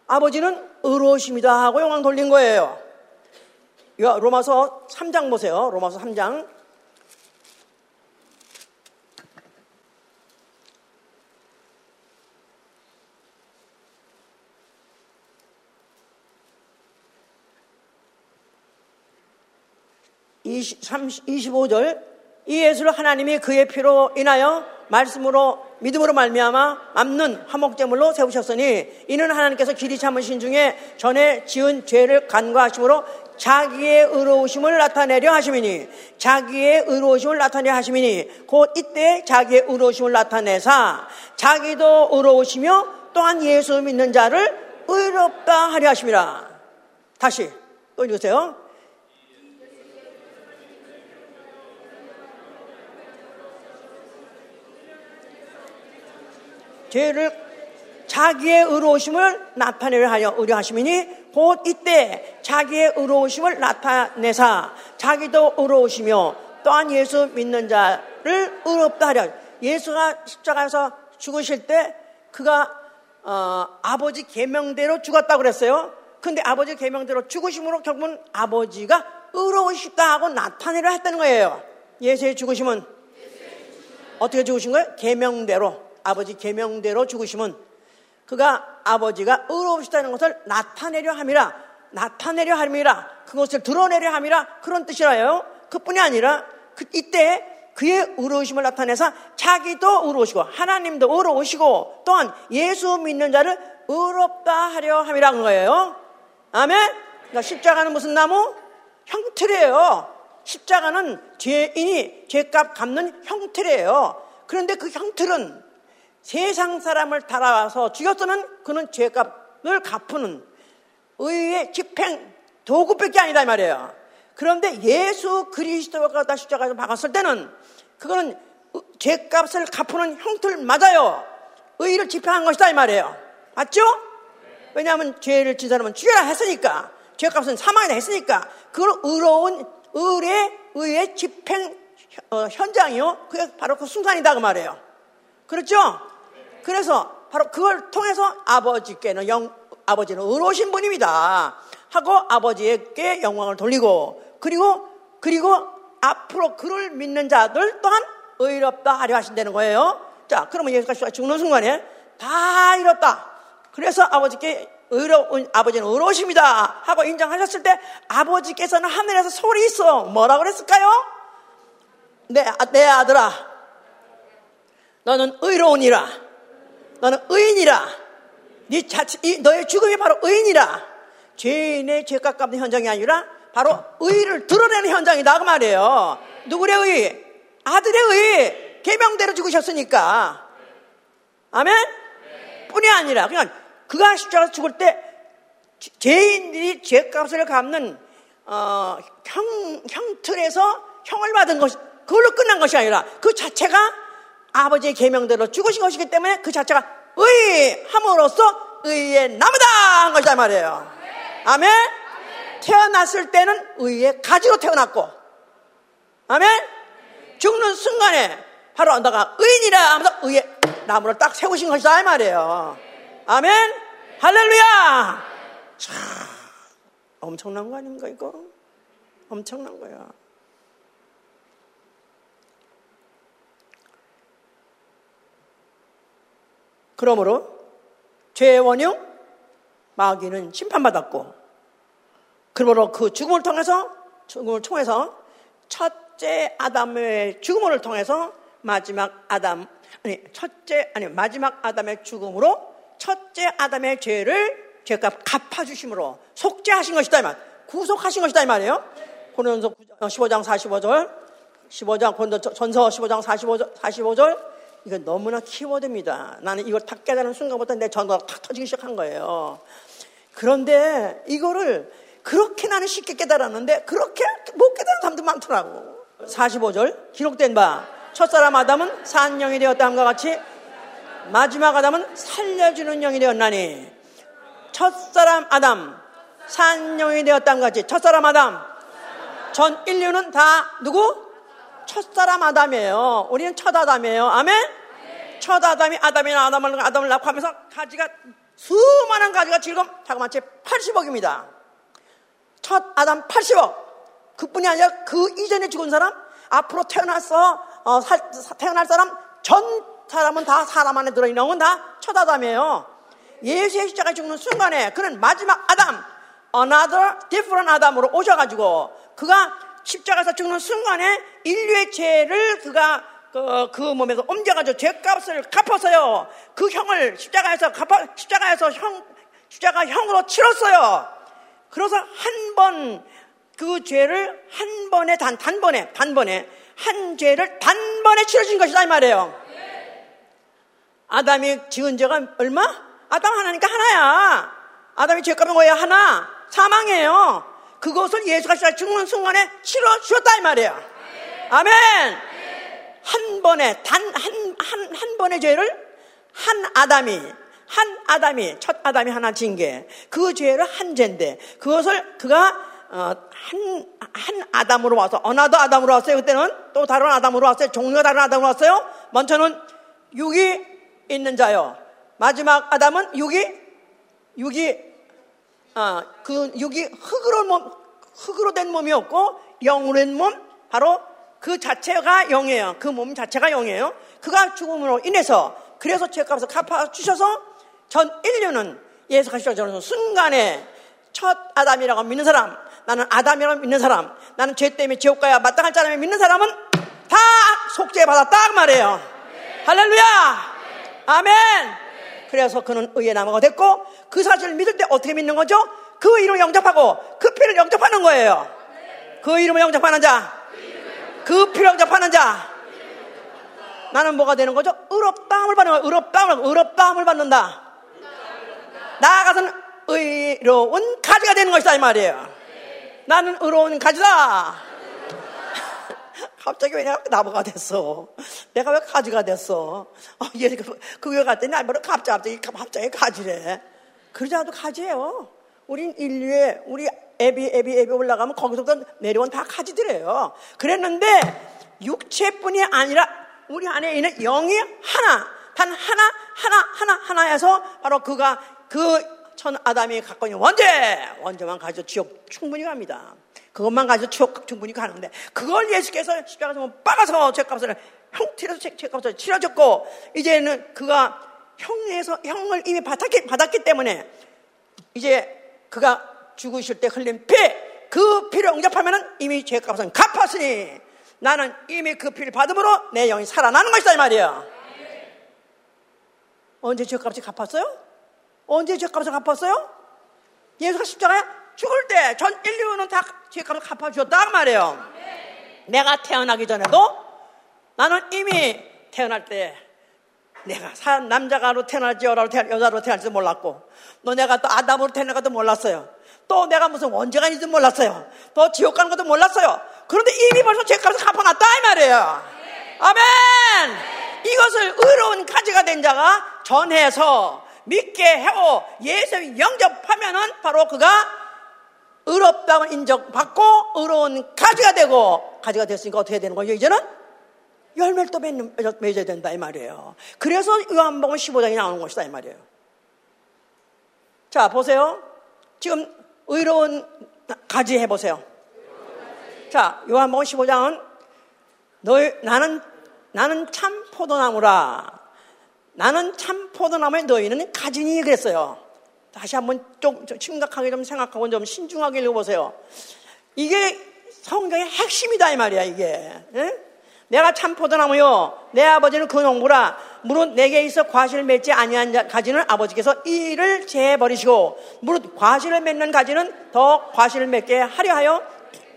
Speaker 1: 아버지는 의로우십니다 하고 영광 돌린 거예요. 로마서 3장 보세요. 로마서 3장 20, 30, 25절 이 예수를 하나님이 그의 피로 인하여 말씀으로 믿음으로 말미암아 남는 화목제물로 세우셨으니 이는 하나님께서 길이 참으신 중에 전에 지은 죄를 간과하심으로 자기의 의로우심을 나타내려 하심이니 자기의 의로우심을 나타내려 하심이니 곧 이때 자기의 의로우심을 나타내사 자기도 의로우시며 또한 예수 믿는 자를 의롭다 하려 하심이라 다시 또 읽으세요 죄를 자기의 의로우심을 나타내려 하여 의뢰하시니 곧 이때 자기의 의로우심을 나타내사 자기도 의로우시며 또한 예수 믿는 자를 의롭다 하려 예수가 십자가에서 죽으실 때 그가 어, 아버지 계명대로 죽었다고 그랬어요. 근데 아버지 계명대로 죽으심으로 결국은 아버지가 의로우시다 하고 나타내려 했다는 거예요. 예수의 죽으심은 어떻게 죽으신 거예요? 계명대로 아버지 계명대로 죽으심은 그가 아버지가 의로우시다는 것을 나타내려 함이라 나타내려 함이라 그것을 드러내려 함이라 그런 뜻이라요. 그뿐이 아니라 그 이때 그의 의로우심을 나타내서 자기도 의로우시고 하나님도 의로우시고 또한 예수 믿는 자를 의롭다 하려 함이라는 거예요. 아멘. 그러니까 십자가는 무슨 나무? 형틀이에요. 십자가는 죄인이 죄값 갚는 형틀이에요. 그런데 그 형틀은 세상 사람을 따라와서 죽였으면 그는 죄값을 갚는 의의 집행 도구밖에 아니다 이 말이에요. 그런데 예수 그리스도가 다 십자가에서 박았을 때는 그거는 죄값을 갚는 형틀 맞아요. 의를 집행한 것이다 이 말이에요. 맞죠? 왜냐하면 죄를 진 사람은 죽여라 했으니까 죄값은 사망이다 했으니까 그걸 의로운 의의 의의 집행 어, 현장이요. 그게 바로 그 순간이다 그 말이에요. 그렇죠? 그래서 바로 그걸 통해서 아버지께는 영, 아버지는 의로우신 분입니다. 하고 아버지에게 영광을 돌리고 그리고 그리고 앞으로 그를 믿는 자들 또한 의롭다 하려 하신다는 거예요. 자, 그러면 예수가 죽는 순간에 다 이뤘다. 그래서 아버지께 의로운 아버지는 의로우십니다 하고 인정하셨을 때 아버지께서는 하늘에서 소리 있어 뭐라고 그랬을까요? 내, 내 아들아 너는 의로우니라 너는 의인이라. 네 자체, 너의 죽음이 바로 의인이라. 죄인의 죄값 갚는 현장이 아니라 바로 의를 드러내는 현장이다 그 말이에요. 누구의 의? 아들의 의. 계명대로 죽으셨으니까. 아멘? 뿐이 아니라 그냥 그가 십자가 죽을 때 죄인들이 죄값을 갚는 어, 형, 형틀에서 형을 받은 것 그걸로 끝난 것이 아니라 그 자체가 아버지의 계명대로 죽으신 것이기 때문에 그 자체가 의함으로써 의의 나무다 한 것이다 말이에요. 아멘. 태어났을 때는 의의 가지로 태어났고, 아멘. 죽는 순간에 바로 너가 의인이라 하면서 의의 나무를 딱 세우신 것이다 이 말이에요. 아멘. 할렐루야. 자, 엄청난 거 아닙니까 이거? 엄청난 거야. 그러므로 죄의 원흉 마귀는 심판받았고 그러므로 그 죽음을 통해서 죽음을 통해서 첫째 아담의 죽음을 통해서 마지막 아담 아니 첫째 아니 마지막 아담의 죽음으로 첫째 아담의 죄를 죄값 갚아 주심으로 속죄하신 것이다 이 말. 구속하신 것이다 이 말이에요. 고린도서 15장 45절, 15장 고린도 전서 15장 45절, 45절 이거 너무나 키워드입니다. 나는 이걸 탁 깨달은 순간부터 내 전도가 탁 터지기 시작한 거예요. 그런데 이거를 그렇게 나는 쉽게 깨달았는데 그렇게 못 깨달은 사람도 많더라고. 45절 기록된 바 첫사람 아담은 산 영이 되었다함과 같이 마지막 아담은 살려주는 영이 되었나니 첫사람 아담 산 영이 되었다함과 같이 첫사람 아담 전 인류는 다 누구? 첫사람 아담이에요. 우리는 첫 아담이에요. 아멘? 첫 아담이 아담이나 아담을 아담을 낳고 하면서 가지가 수많은 가지가 지금 자그마치 80억입니다. 첫 아담 80억. 그뿐이 아니라 그 이전에 죽은 사람, 앞으로 태어났어, 어, 살, 태어날 사람, 전 사람은 다 사람 안에 들어있는 영은 다첫 아담이에요. 예수의 십자가 죽는 순간에 그는 마지막 아담, another different 아담으로 오셔가지고 그가 십자가에서 죽는 순간에 인류의 죄를 그가 그, 그 몸에서 옮겨가지고 죄값을 갚았어요. 그 형을 십자가에서 갚아, 십자가에서 형, 십자가 형으로 치렀어요. 그래서 한 번, 그 죄를 한 번에 단, 단번에, 단번에, 한 죄를 단번에 치러진 것이다, 이 말이에요. 아담이 지은 죄가 얼마? 아담 하나니까 하나야. 아담이 죄값은 뭐야? 하나. 사망이에요. 그것을 예수가 시작 죽는 순간에 치러 주셨다 이 말이에요. 아멘. 한 번에 단 한 한 한 번의 죄를 한 아담이 한 아담이 첫 아담이 하나 진 게 그 죄를 한 죄인데 그것을 그가 어, 한, 한 아담으로 와서, another 아담으로 왔어요. 그때는 또 다른 아담으로 왔어요. 종류가 다른 아담으로 왔어요. 먼저는 육이 있는 자요. 마지막 아담은 육이, 육이 아, 그 육이 흙으로 몸, 흙으로 된 몸이었고 영으로 된 몸, 바로 그 자체가 영이에요. 그 몸 자체가 영이에요. 그가 죽음으로 인해서 그래서 죄값을 갚아 주셔서 전 인류는 예수 가시죠. 순간에 첫 아담이라고 믿는 사람, 나는 아담이라고 믿는 사람, 나는 죄 때문에 지옥 가야 마땅할 자라며 믿는 사람은 다 속죄 받았다 그 말이에요. 할렐루야! 아멘! 그래서 그는 의의 나무가 됐고 그 사실을 믿을 때 어떻게 믿는 거죠? 그 이름을 영접하고 그 피를 영접하는 거예요. 그 이름을 영접하는 자, 그 피를 영접하는 자. 나는 뭐가 되는 거죠? 의롭다함을 받는 거예요. 의롭다함을, 의롭다함을 받는다. 나아가서는 의로운 가지가 되는 것이다 이 말이에요. 나는 의로운 가지다. 갑자기 왜 내가 나무가 됐어? 내가 왜 가지가 됐어? 어, 얘 그교 갔더니 나보다 갑자기, 갑자기 가지래. 그러지 않아도 가지예요. 우린 인류에, 우리 애비, 애비, 애비 올라가면 거기서부터 내려온 다 가지들이에요. 그랬는데 육체뿐이 아니라 우리 안에 있는 영이 하나, 단 하나, 하나, 하나, 하나에서 바로 그가 그 천 아담이 갖고 있는 원죄, 원죄만 가지고 지옥 충분히 갑니다. 그것만 가지고 추억 충분히 가는데 그걸 예수께서 십자가에서 빠가서 죄값을 형태로서 죄값을 치러줬고 이제는 그가 형에서 형을 이미 받았기, 받았기 때문에 이제 그가 죽으실 때 흘린 피, 그 피를 응접하면 이미 죄값은 갚았으니 나는 이미 그 피를 받음으로 내 영이 살아나는 것이다 이 말이에요. 언제 죄값이 갚았어요? 언제 죄값을 갚았어요? 예수가 십자가에 죽을 때 전 인류는 다 죄값을 갚아주었다 말이에요. 내가 태어나기 전에도 나는 이미 태어날 때 내가 남자가로 태어날지 여자로, 태어날, 여자로 태어날지 몰랐고 또 내가 또 아담으로 태어날지도 몰랐어요. 또 내가 무슨 원죄가 있는지 몰랐어요. 또 지옥 가는 것도 몰랐어요. 그런데 이미 벌써 죄값을 갚아놨다 이 말이에요. 아멘! 이것을 의로운 가지가 된 자가 전해서 믿게 해오 예수 영접하면은 바로 그가 의롭다고 인정받고 의로운 가지가 되고 가지가 됐으니까 어떻게 되는 거죠? 이제는 열매를 또 맺는, 맺어야 된다 이 말이에요. 그래서 요한복음 15장이 나오는 것이다 이 말이에요. 자 보세요. 지금 의로운 가지 해보세요. 자 요한복음 15장은 너희 나는 나는 참 포도나무라. 나는 참 포도나무에 너희는 가지니 그랬어요. 다시 한번 좀, 좀 심각하게 좀 생각하고 좀 신중하게 읽어보세요. 이게 성경의 핵심이다 이 말이야 이게. 응? 내가 참 포도나무요. 내 아버지는 그 농부라. 무릇 내게 있어 과실을 맺지 아니한 가지는 아버지께서 이를 재버리시고 무릇 과실을 맺는 가지는 더 과실을 맺게 하려 하여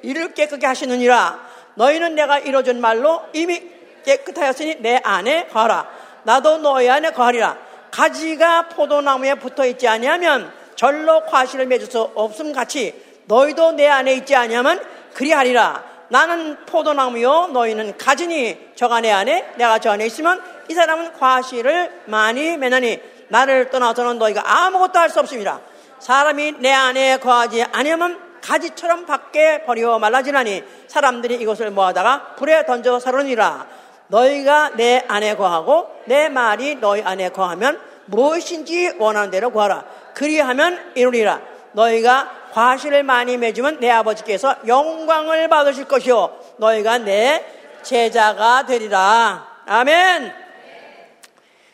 Speaker 1: 이를 깨끗게 하시느니라. 너희는 내가 이뤄준 말로 이미 깨끗하였으니 내 안에 거하라. 나도 너희 안에 거하리라. 가지가 포도나무에 붙어 있지 아니하면 절로 과실을 맺을 수 없음 같이 너희도 내 안에 있지 아니하면 그리하리라. 나는 포도나무요 너희는 가지니 저가 내 안에 내가 저 안에 있으면 이 사람은 과실을 많이 매나니 나를 떠나서는 너희가 아무것도 할 수 없습니다. 사람이 내 안에 거하지 아니하면 가지처럼 밖에 버리어 말라지나니 사람들이 이것을 모아다가 불에 던져 사르니라. 너희가 내 안에 거하고 내 말이 너희 안에 거하면 무엇인지 원하는 대로 구하라. 그리하면 이루리라. 너희가 과실을 많이 맺으면 내 아버지께서 영광을 받으실 것이요. 너희가 내 제자가 되리라. 아멘.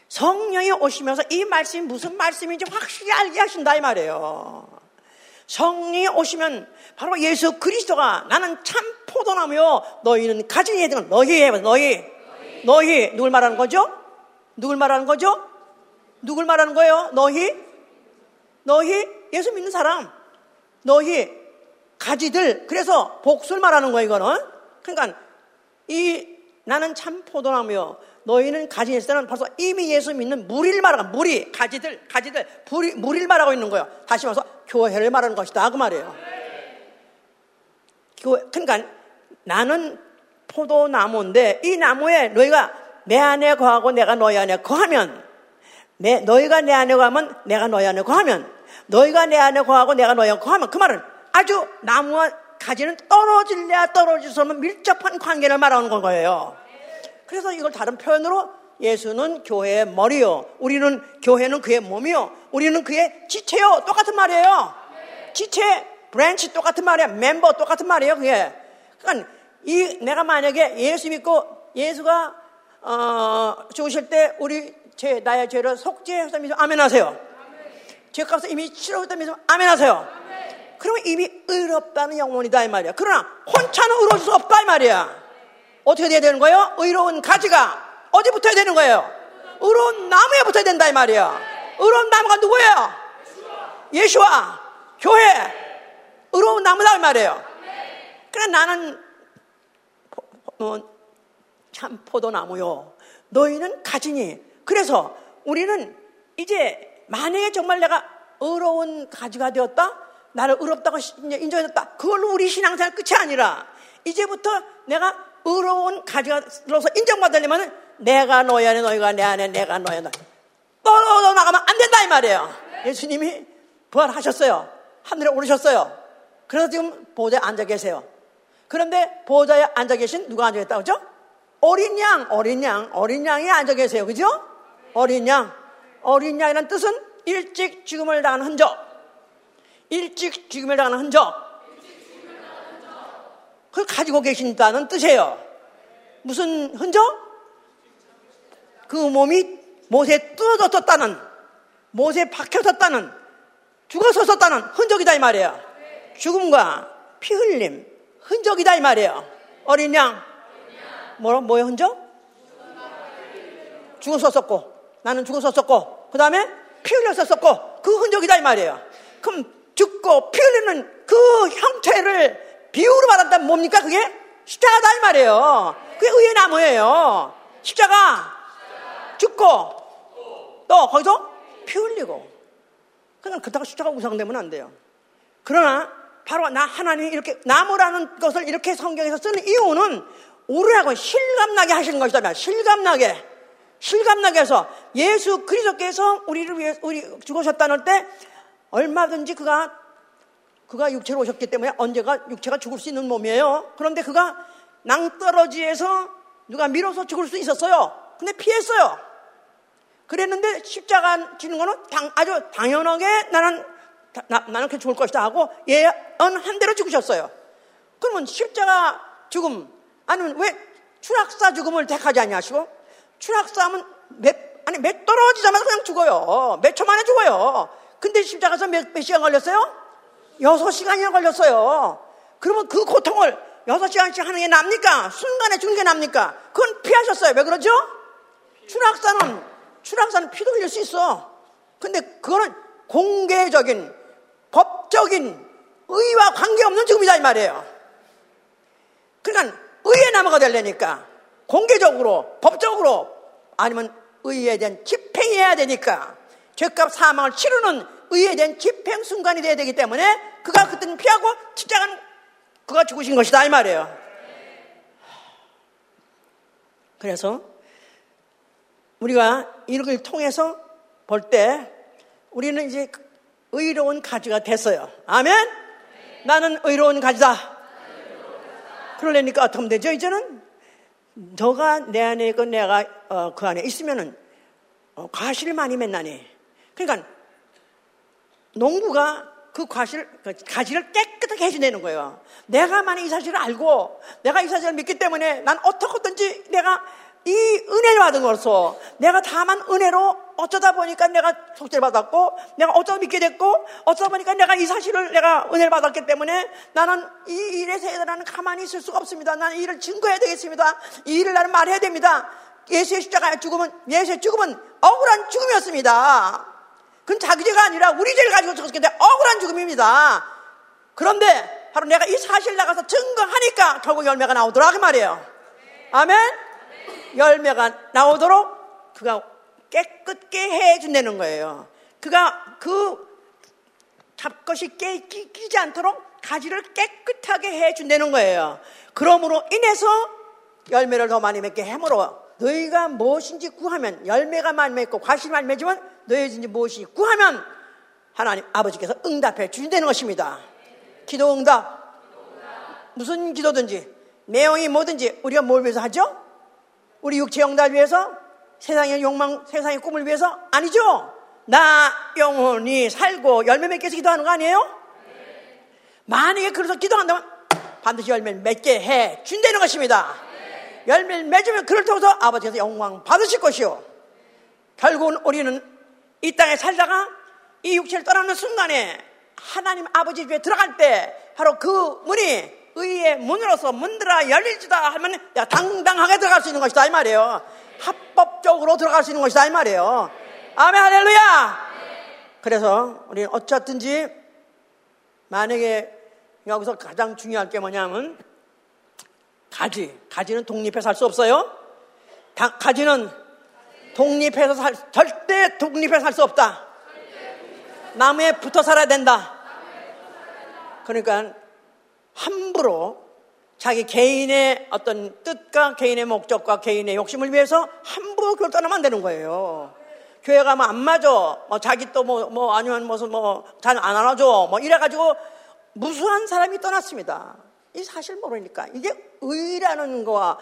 Speaker 1: 성령이 오시면서 이 말씀이 무슨 말씀인지 확실히 알게 하신다 이 말이에요. 성령이 오시면 바로 예수 그리스도가 나는 참 포도나무요. 너희는 가진 애들은 너희 너희 너희 누굴 말하는 거죠? 누굴 말하는 거죠? 누굴 말하는 거예요? 너희? 너희? 예수 믿는 사람. 너희 가지들. 그래서 복수를 말하는 거야 이거는. 그러니까 이 나는 참 포도나무요. 너희는 가지 있을 때는 벌써 이미 예수 믿는 무리를 말하고 무리 가지들 가지들 무리, 무리를 말하고 있는 거예요. 다시 말해서 교회를 말하는 것이다. 그 말이에요. 교회, 그러니까 나는 포도나무인데 이 나무에 너희가 내 안에 거하고 내가 너희 안에 거하면 내, 너희가 내 안에 거하면 내가 너희 안에 거하면 너희가 내 안에 거하고 내가 너희 안에 거하면 그 말은 아주 나무와 가지는 떨어질래야 떨어질 수 없는 밀접한 관계를 말하는 건 거예요. 그래서 이걸 다른 표현으로 예수는 교회의 머리요. 우리는 교회는 그의 몸이요. 우리는 그의 지체요. 똑같은 말이에요. 지체, branch 똑같은 말이야. 멤버 똑같은 말이에요. 그게. 그러니까 이 내가 만약에 예수 믿고 예수가 어, 죽으실 때 우리 제 나의 죄를 속죄해서 믿어 아멘 하세요. 죄값을 이미 치러졌다 믿으면 아멘 하세요. 그러면 이미 의롭다는 영혼이다 이 말이야. 그러나 혼자는 의로울 수 없다 이 말이야. 어떻게 돼야 되는 거예요? 의로운 가지가 어디 붙어야 되는 거예요? 의로운 나무에 붙어야 된다 이 말이야. 의로운 나무가 누구예요? 예수와 교회 의로운 나무다 이 말이에요. 그래 나는 어, 참 포도나무요. 너희는 가지니. 그래서 우리는 이제 만약에 정말 내가 의로운 가지가 되었다? 나를 의롭다고 인정해줬다. 그걸로 우리 신앙생활 끝이 아니라 이제부터 내가 의로운 가지가로서 인정받으려면 내가 너희 안에 너희가 내 안에 내가 너희 안에 떨어져 나가면 안 된다 이 말이에요. 예수님이 부활하셨어요. 하늘에 오르셨어요. 그래서 지금 보좌에 앉아 계세요. 그런데 보좌에 앉아 계신 누가 앉아 계다고 그죠? 어린 양, 어린 양, 어린 양이 앉아 계세요. 그죠? 어린 양. 어린 양이라는 뜻은 일찍 죽음을 당한 흔적. 일찍 죽음을 당한 흔적. 그걸 가지고 계신다는 뜻이에요. 무슨 흔적? 그 몸이 못에 뜯어졌다는, 못에 박혀졌다는, 죽어서었다는 흔적이다 이 말이에요. 죽음과 피 흘림, 흔적이다 이 말이에요. 어린 양. 뭐, 뭐의 흔적? 죽었었고, 나는 죽었었고, 그 다음에 피 흘렸었고 그 흔적이다 이 말이에요. 그럼 죽고 피 흘리는 그 형태를 비유로 말한다면 뭡니까 그게? 십자가다 이 말이에요. 그게 의의 나무예요. 십자가 죽고 또 거기서 피 흘리고 그냥 그렇다고 십자가 우상되면 안 돼요. 그러나 바로 나 하나님이 이렇게 나무라는 것을 이렇게 성경에서 쓰는 이유는 우리하고 실감나게 하시는 것이다. 실감나게. 실감나게 해서 예수 그리스도께서 우리를 위해 우리 죽으셨다는 때 얼마든지 그가 그가 육체로 오셨기 때문에 언제가 육체가 죽을 수 있는 몸이에요. 그런데 그가 낭떠러지에서 누가 밀어서 죽을 수 있었어요. 근데 피했어요. 그랬는데 십자가 지는 거는 당, 아주 당연하게 나는 나, 나는 그렇게 죽을 것이다 하고 예언한 대로 죽으셨어요. 그러면 십자가 죽음 아니면 왜 추락사 죽음을 택하지 않냐시고 추락사하면 몇, 아니, 몇 떨어지자마자 그냥 죽어요. 몇 초 만에 죽어요. 근데 십자가에서 몇, 몇 시간 걸렸어요? 여섯 시간이나 걸렸어요. 그러면 그 고통을 여섯 시간씩 하는 게 납니까? 순간에 죽는 게 납니까? 그건 피하셨어요. 왜 그러죠? 추락사는, 추락사는 피도 흘릴 수 있어. 근데 그거는 공개적인, 법적인, 의와 관계없는 죽음이다, 이 말이에요. 그러니까 의의 나무가 되려니까 공개적으로, 법적으로, 아니면 의에 대한 집행해야 되니까 죄값 사망을 치르는 의에 대한 집행 순간이 돼야 되기 때문에 그가 그때는 피하고 십자가는 그가 죽으신 것이다 이 말이에요. 그래서 우리가 이걸 통해서 볼 때 우리는 이제 의로운 가지가 됐어요. 아멘? 나는 의로운 가지다. 그러려니까 어떻게 하면 되죠? 이제는 너가 내 안에 있고 내가 어, 그 안에 있으면은 어, 과실을 많이 맺나니. 그러니까 농부가 그 과실, 그 가지를 깨끗하게 해주내는 거예요. 내가 만약 이 사실을 알고 내가 이 사실을 믿기 때문에 난 어떻게든지 내가 이 은혜를 받은 것으로 내가 다만 은혜로 어쩌다 보니까 내가 속죄를 받았고 내가 어쩌다 믿게 됐고 어쩌다 보니까 내가 이 사실을 내가 은혜를 받았기 때문에 나는 이 일에 서 나는 가만히 있을 수가 없습니다. 나는 이 일을 증거해야 되겠습니다. 이 일을 나는 말해야 됩니다. 예수의 십자가의 죽음은 예수의 죽음은 억울한 죽음이었습니다. 그건 자기 죄가 아니라 우리 죄를 가지고 죽었기 때문에 억울한 죽음입니다. 그런데 바로 내가 이 사실 나가서 증거하니까 결국 열매가 나오더라 그 말이에요. 아멘. 열매가 나오도록 그가 깨끗게 해준다는 거예요. 그가 그 잡것이 깨, 끼, 끼지 않도록 가지를 깨끗하게 해준다는 거예요. 그러므로 인해서 열매를 더 많이 맺게 해므로 너희가 무엇인지 구하면 열매가 많이 맺고 과실이 많이 맺으면 너희인지 무엇이 구하면 하나님 아버지께서 응답해 주신다는 것입니다. 기도 응답. 무슨 기도든지 내용이 뭐든지 우리가 뭘 위해서 하죠? 우리 육체 영달 위해서 세상의 욕망, 세상의 꿈을 위해서 아니죠? 나 영혼이 살고 열매 맺기 위해서 기도하는 거 아니에요? 만약에 그래서 기도한다면 반드시 열매를 맺게 해 준다는 것입니다. 열매를 맺으면 그를 통해서 아버지께서 영광 받으실 것이요. 결국은 우리는 이 땅에 살다가 이 육체를 떠나는 순간에 하나님 아버지 집에 들어갈 때 바로 그 문이 의의 문으로서 문들아 열릴지다 하면 야, 당당하게 들어갈 수 있는 것이다 이 말이에요. 합법적으로 들어갈 수 있는 것이다 이 말이에요. 아멘 할렐루야. 그래서 우리는 어쨌든지 만약에 여기서 가장 중요한 게 뭐냐면 가지. 가지는 독립해서 살수 없어요. 가지는 독립해서 살, 절대 독립해서 살 수 없다. 나무에 붙어 살아야 된다. 그러니까 함부로 자기 개인의 어떤 뜻과 개인의 목적과 개인의 욕심을 위해서 함부로 교회 떠나면 안 되는 거예요. 교회 가면 안 맞아. 뭐 자기 또 뭐, 뭐 아니면 무슨 뭐 잘안 안아줘. 뭐 이래가지고 무수한 사람이 떠났습니다. 이 사실 모르니까 이게 의라는 거와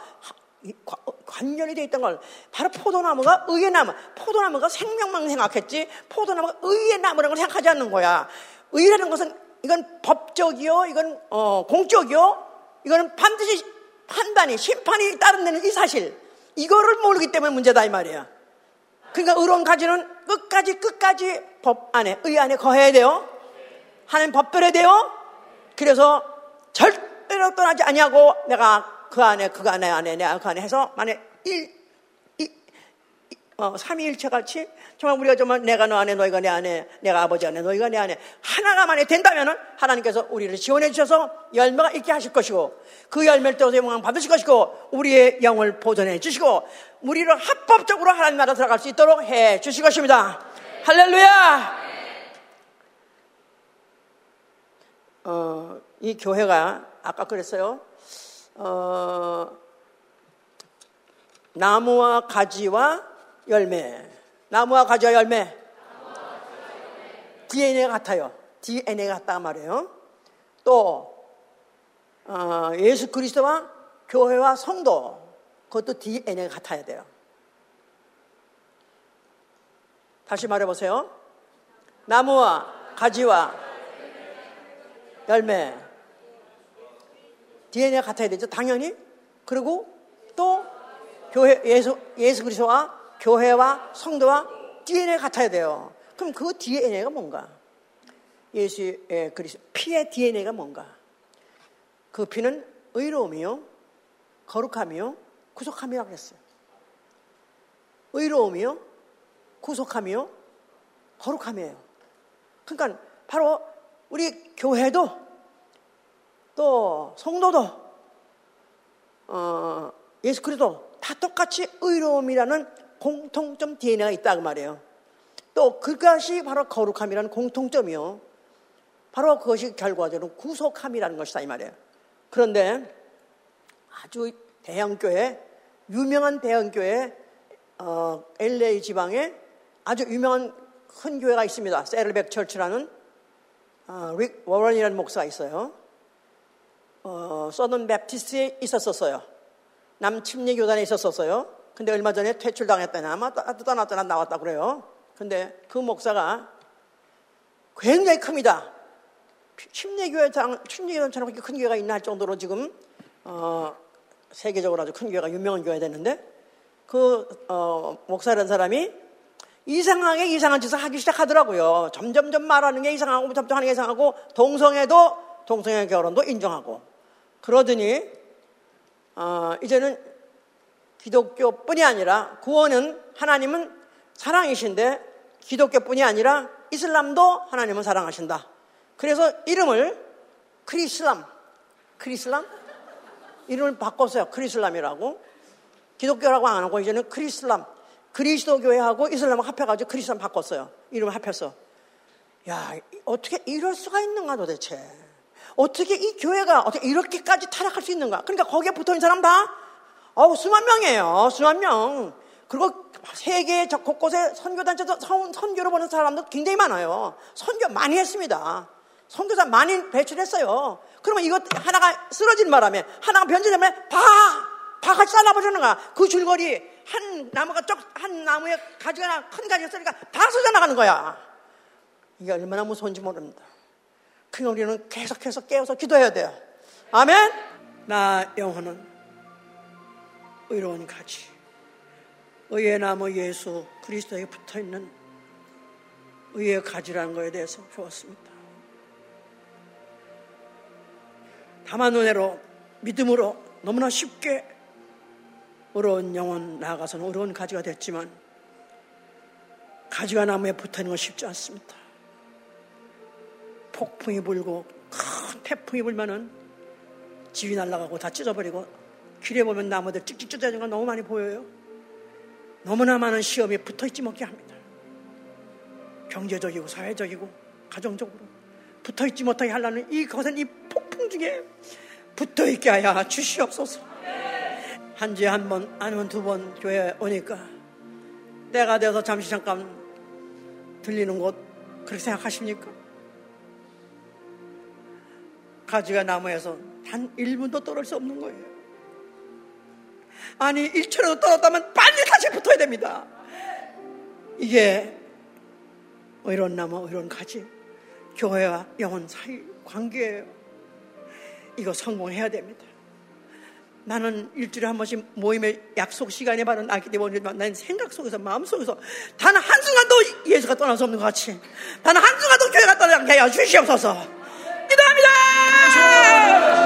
Speaker 1: 관련이 되어 있던 걸 바로 포도나무가 의의 나무 포도나무가 생명만 생각했지 포도나무가 의의 나무라는 걸 생각하지 않는 거야 의라는 것은 이건 법적이요? 이건 어, 공적이요? 이거는 반드시 판단이 심판이 따른다는 이 사실. 이거를 모르기 때문에 문제다 이 말이야. 그러니까 의로운 가지는 끝까지 끝까지 법 안에 의 안에 거해야 돼요. 하나님 법대로 돼요. 그래서 절대로 떠나지 아니하고 내가 그 안에, 그 안에, 안에, 내가 그 안에 해서, 만약 일, 이, 어, 삼위일체 같이 정말 우리가 정말 내가 너 안에, 너희가 내 안에, 내가 아버지 안에, 너희가 내 안에 하나가 만약 된다면은 하나님께서 우리를 지원해 주셔서 열매가 있게 하실 것이고 그 열매를 떠서 영광 받으실 것이고 우리의 영을 보존해 주시고 우리를 합법적으로 하나님 나라 들어갈 수 있도록 해 주실 것입니다. 할렐루야! 어, 이 교회가 아까 그랬어요. 어, 나무와 가지와 열매. 나무와 가지와 열매. DNA 같아요. DNA 같다 말이에요. 또 어, 예수 그리스도와 교회와 성도 그것도 DNA 같아야 돼요. 다시 말해 보세요. 나무와 가지와 열매. DNA가 같아야 되죠. 당연히. 그리고 또 교회, 예수, 예수 그리스도와 교회와 성도와 DNA가 같아야 돼요. 그럼 그 DNA가 뭔가? 예수의 그리스도, 피의 DNA가 뭔가? 그 피는 의로움이요, 거룩함이요, 구속함이라고 했어요. 의로움이요, 구속함이요, 거룩함이에요. 그러니까 바로 우리 교회도 또 성도도 어, 예수 그리스도 다 똑같이 의로움이라는 공통점 DNA가 있다 그 말이에요. 또 그것이 바로 거룩함이라는 공통점이요. 바로 그것이 결과적으로 구속함이라는 것이다 이 말이에요. 그런데 아주 대형교회, 유명한 대형교회, 어, LA 지방에 아주 유명한 큰 교회가 있습니다. Saddleback Church라는 어, 릭 워런이라는 목사가 있어요. 어, Southern Baptist에 있었었어요. 남침례 교단에 있었었어요. 근데 얼마 전에 퇴출당했다나 아마 떠났잖아 나왔다 그래요. 근데 그 목사가 굉장히 큽니다. 침례교회장, 침례교회처럼 그렇게 큰 교회가 있나 할 정도로 지금 어, 세계적으로 아주 큰 교회가 유명한 교회가 됐는데 그 어, 목사라는 사람이 이상하게 이상한 짓을 하기 시작하더라고요. 점점점 말하는 게 이상하고 점점 하는 게 이상하고 동성애도 동성애 결혼도 인정하고 그러더니 어, 이제는 기독교뿐이 아니라 구원은 하나님은 사랑이신데 기독교뿐이 아니라 이슬람도 하나님은 사랑하신다. 그래서 이름을 크리슬람, 크리슬람 이름을 바꿨어요. 크리슬람이라고 기독교라고 안 하고 이제는 크리슬람 그리스도 교회하고 이슬람을 합해가지고 크리스천 바꿨어요. 이름을 합해서. 야, 어떻게 이럴 수가 있는가 도대체. 어떻게 이 교회가 어떻게 이렇게까지 타락할 수 있는가. 그러니까 거기에 붙어 있는 사람 다, 어우, 수만 명이에요. 수만 명. 그리고 세계 곳곳에 선교단체도 선, 교를 보는 사람도 굉장히 많아요. 선교 많이 했습니다. 선교사 많이 배출했어요. 그러면 이것 하나가 쓰러진 바람에 하나가 변질되면 다, 다 같이 잘라버리는 거야. 그 줄거리 한 나무가 쪽, 한 나무에 가지가 큰 가지가 있으니까 다 쏟아 나가는 거야. 이게 얼마나 무서운지 모릅니다. 그 우리는 계속해서 깨워서 기도해야 돼요. 아멘? 나 영혼은 의로운 가지. 의의 나무 예수 그리스도에 붙어 있는 의의 가지라는 것에 대해서 배웠습니다. 다만 은혜로 믿음으로 너무나 쉽게 어려운 영혼 나아가서는 어려운 가지가 됐지만 가지가 나무에 붙어있는 건 쉽지 않습니다. 폭풍이 불고 큰 태풍이 불면은 집이 날아가고 다 찢어버리고 길에 보면 나무들 찍찍 찢어지는 건 너무 많이 보여요. 너무나 많은 시험이 붙어있지 못게 합니다. 경제적이고 사회적이고 가정적으로 붙어있지 못하게 하려는 이 거센 이 폭풍 중에 붙어있게 하여 주시옵소서. 한 주에 한 번, 아니면 두 번 교회에 오니까 때가 되어서 잠시 잠깐 들리는 곳 그렇게 생각하십니까? 가지가 나무에서 단 1분도 떨을 수 없는 거예요. 아니 1초라도 떨었다면 빨리 다시 붙어야 됩니다. 이게 이런 나무, 이런 가지 교회와 영혼 사이 관계예요. 이거 성공해야 됩니다. 나는 일주일에 한 번씩 모임의 약속 시간에 바로 나기 때문에 나는 생각 속에서 마음 속에서 단 한순간도 예수가 떠날 수 없는 것 같이 단 한순간도 교회가 떠나게 하여 주시옵소서 기도합니다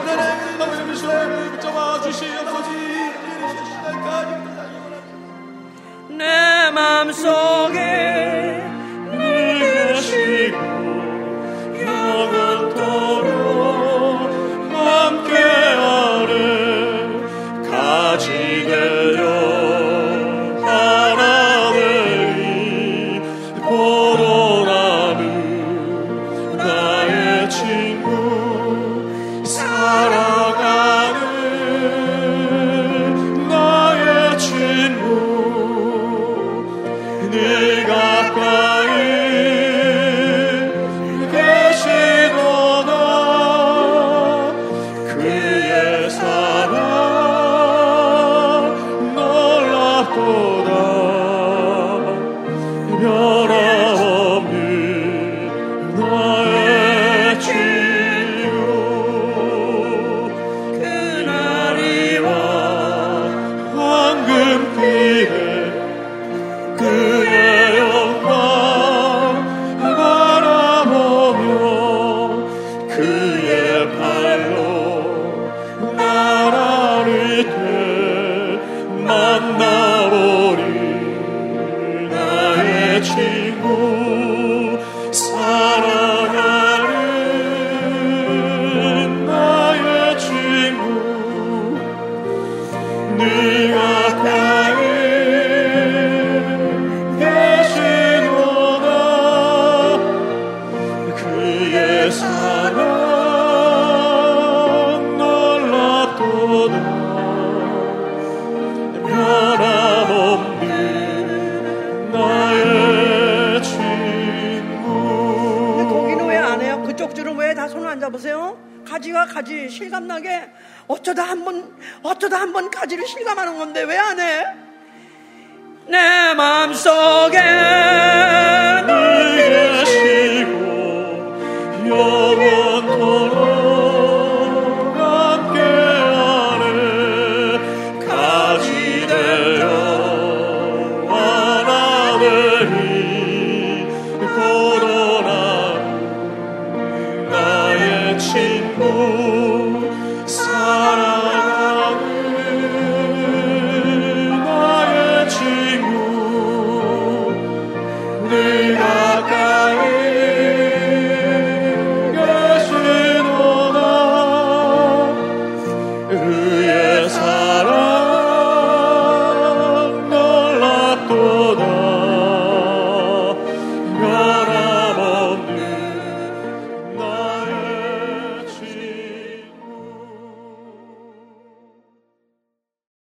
Speaker 1: 실감하는 건데 왜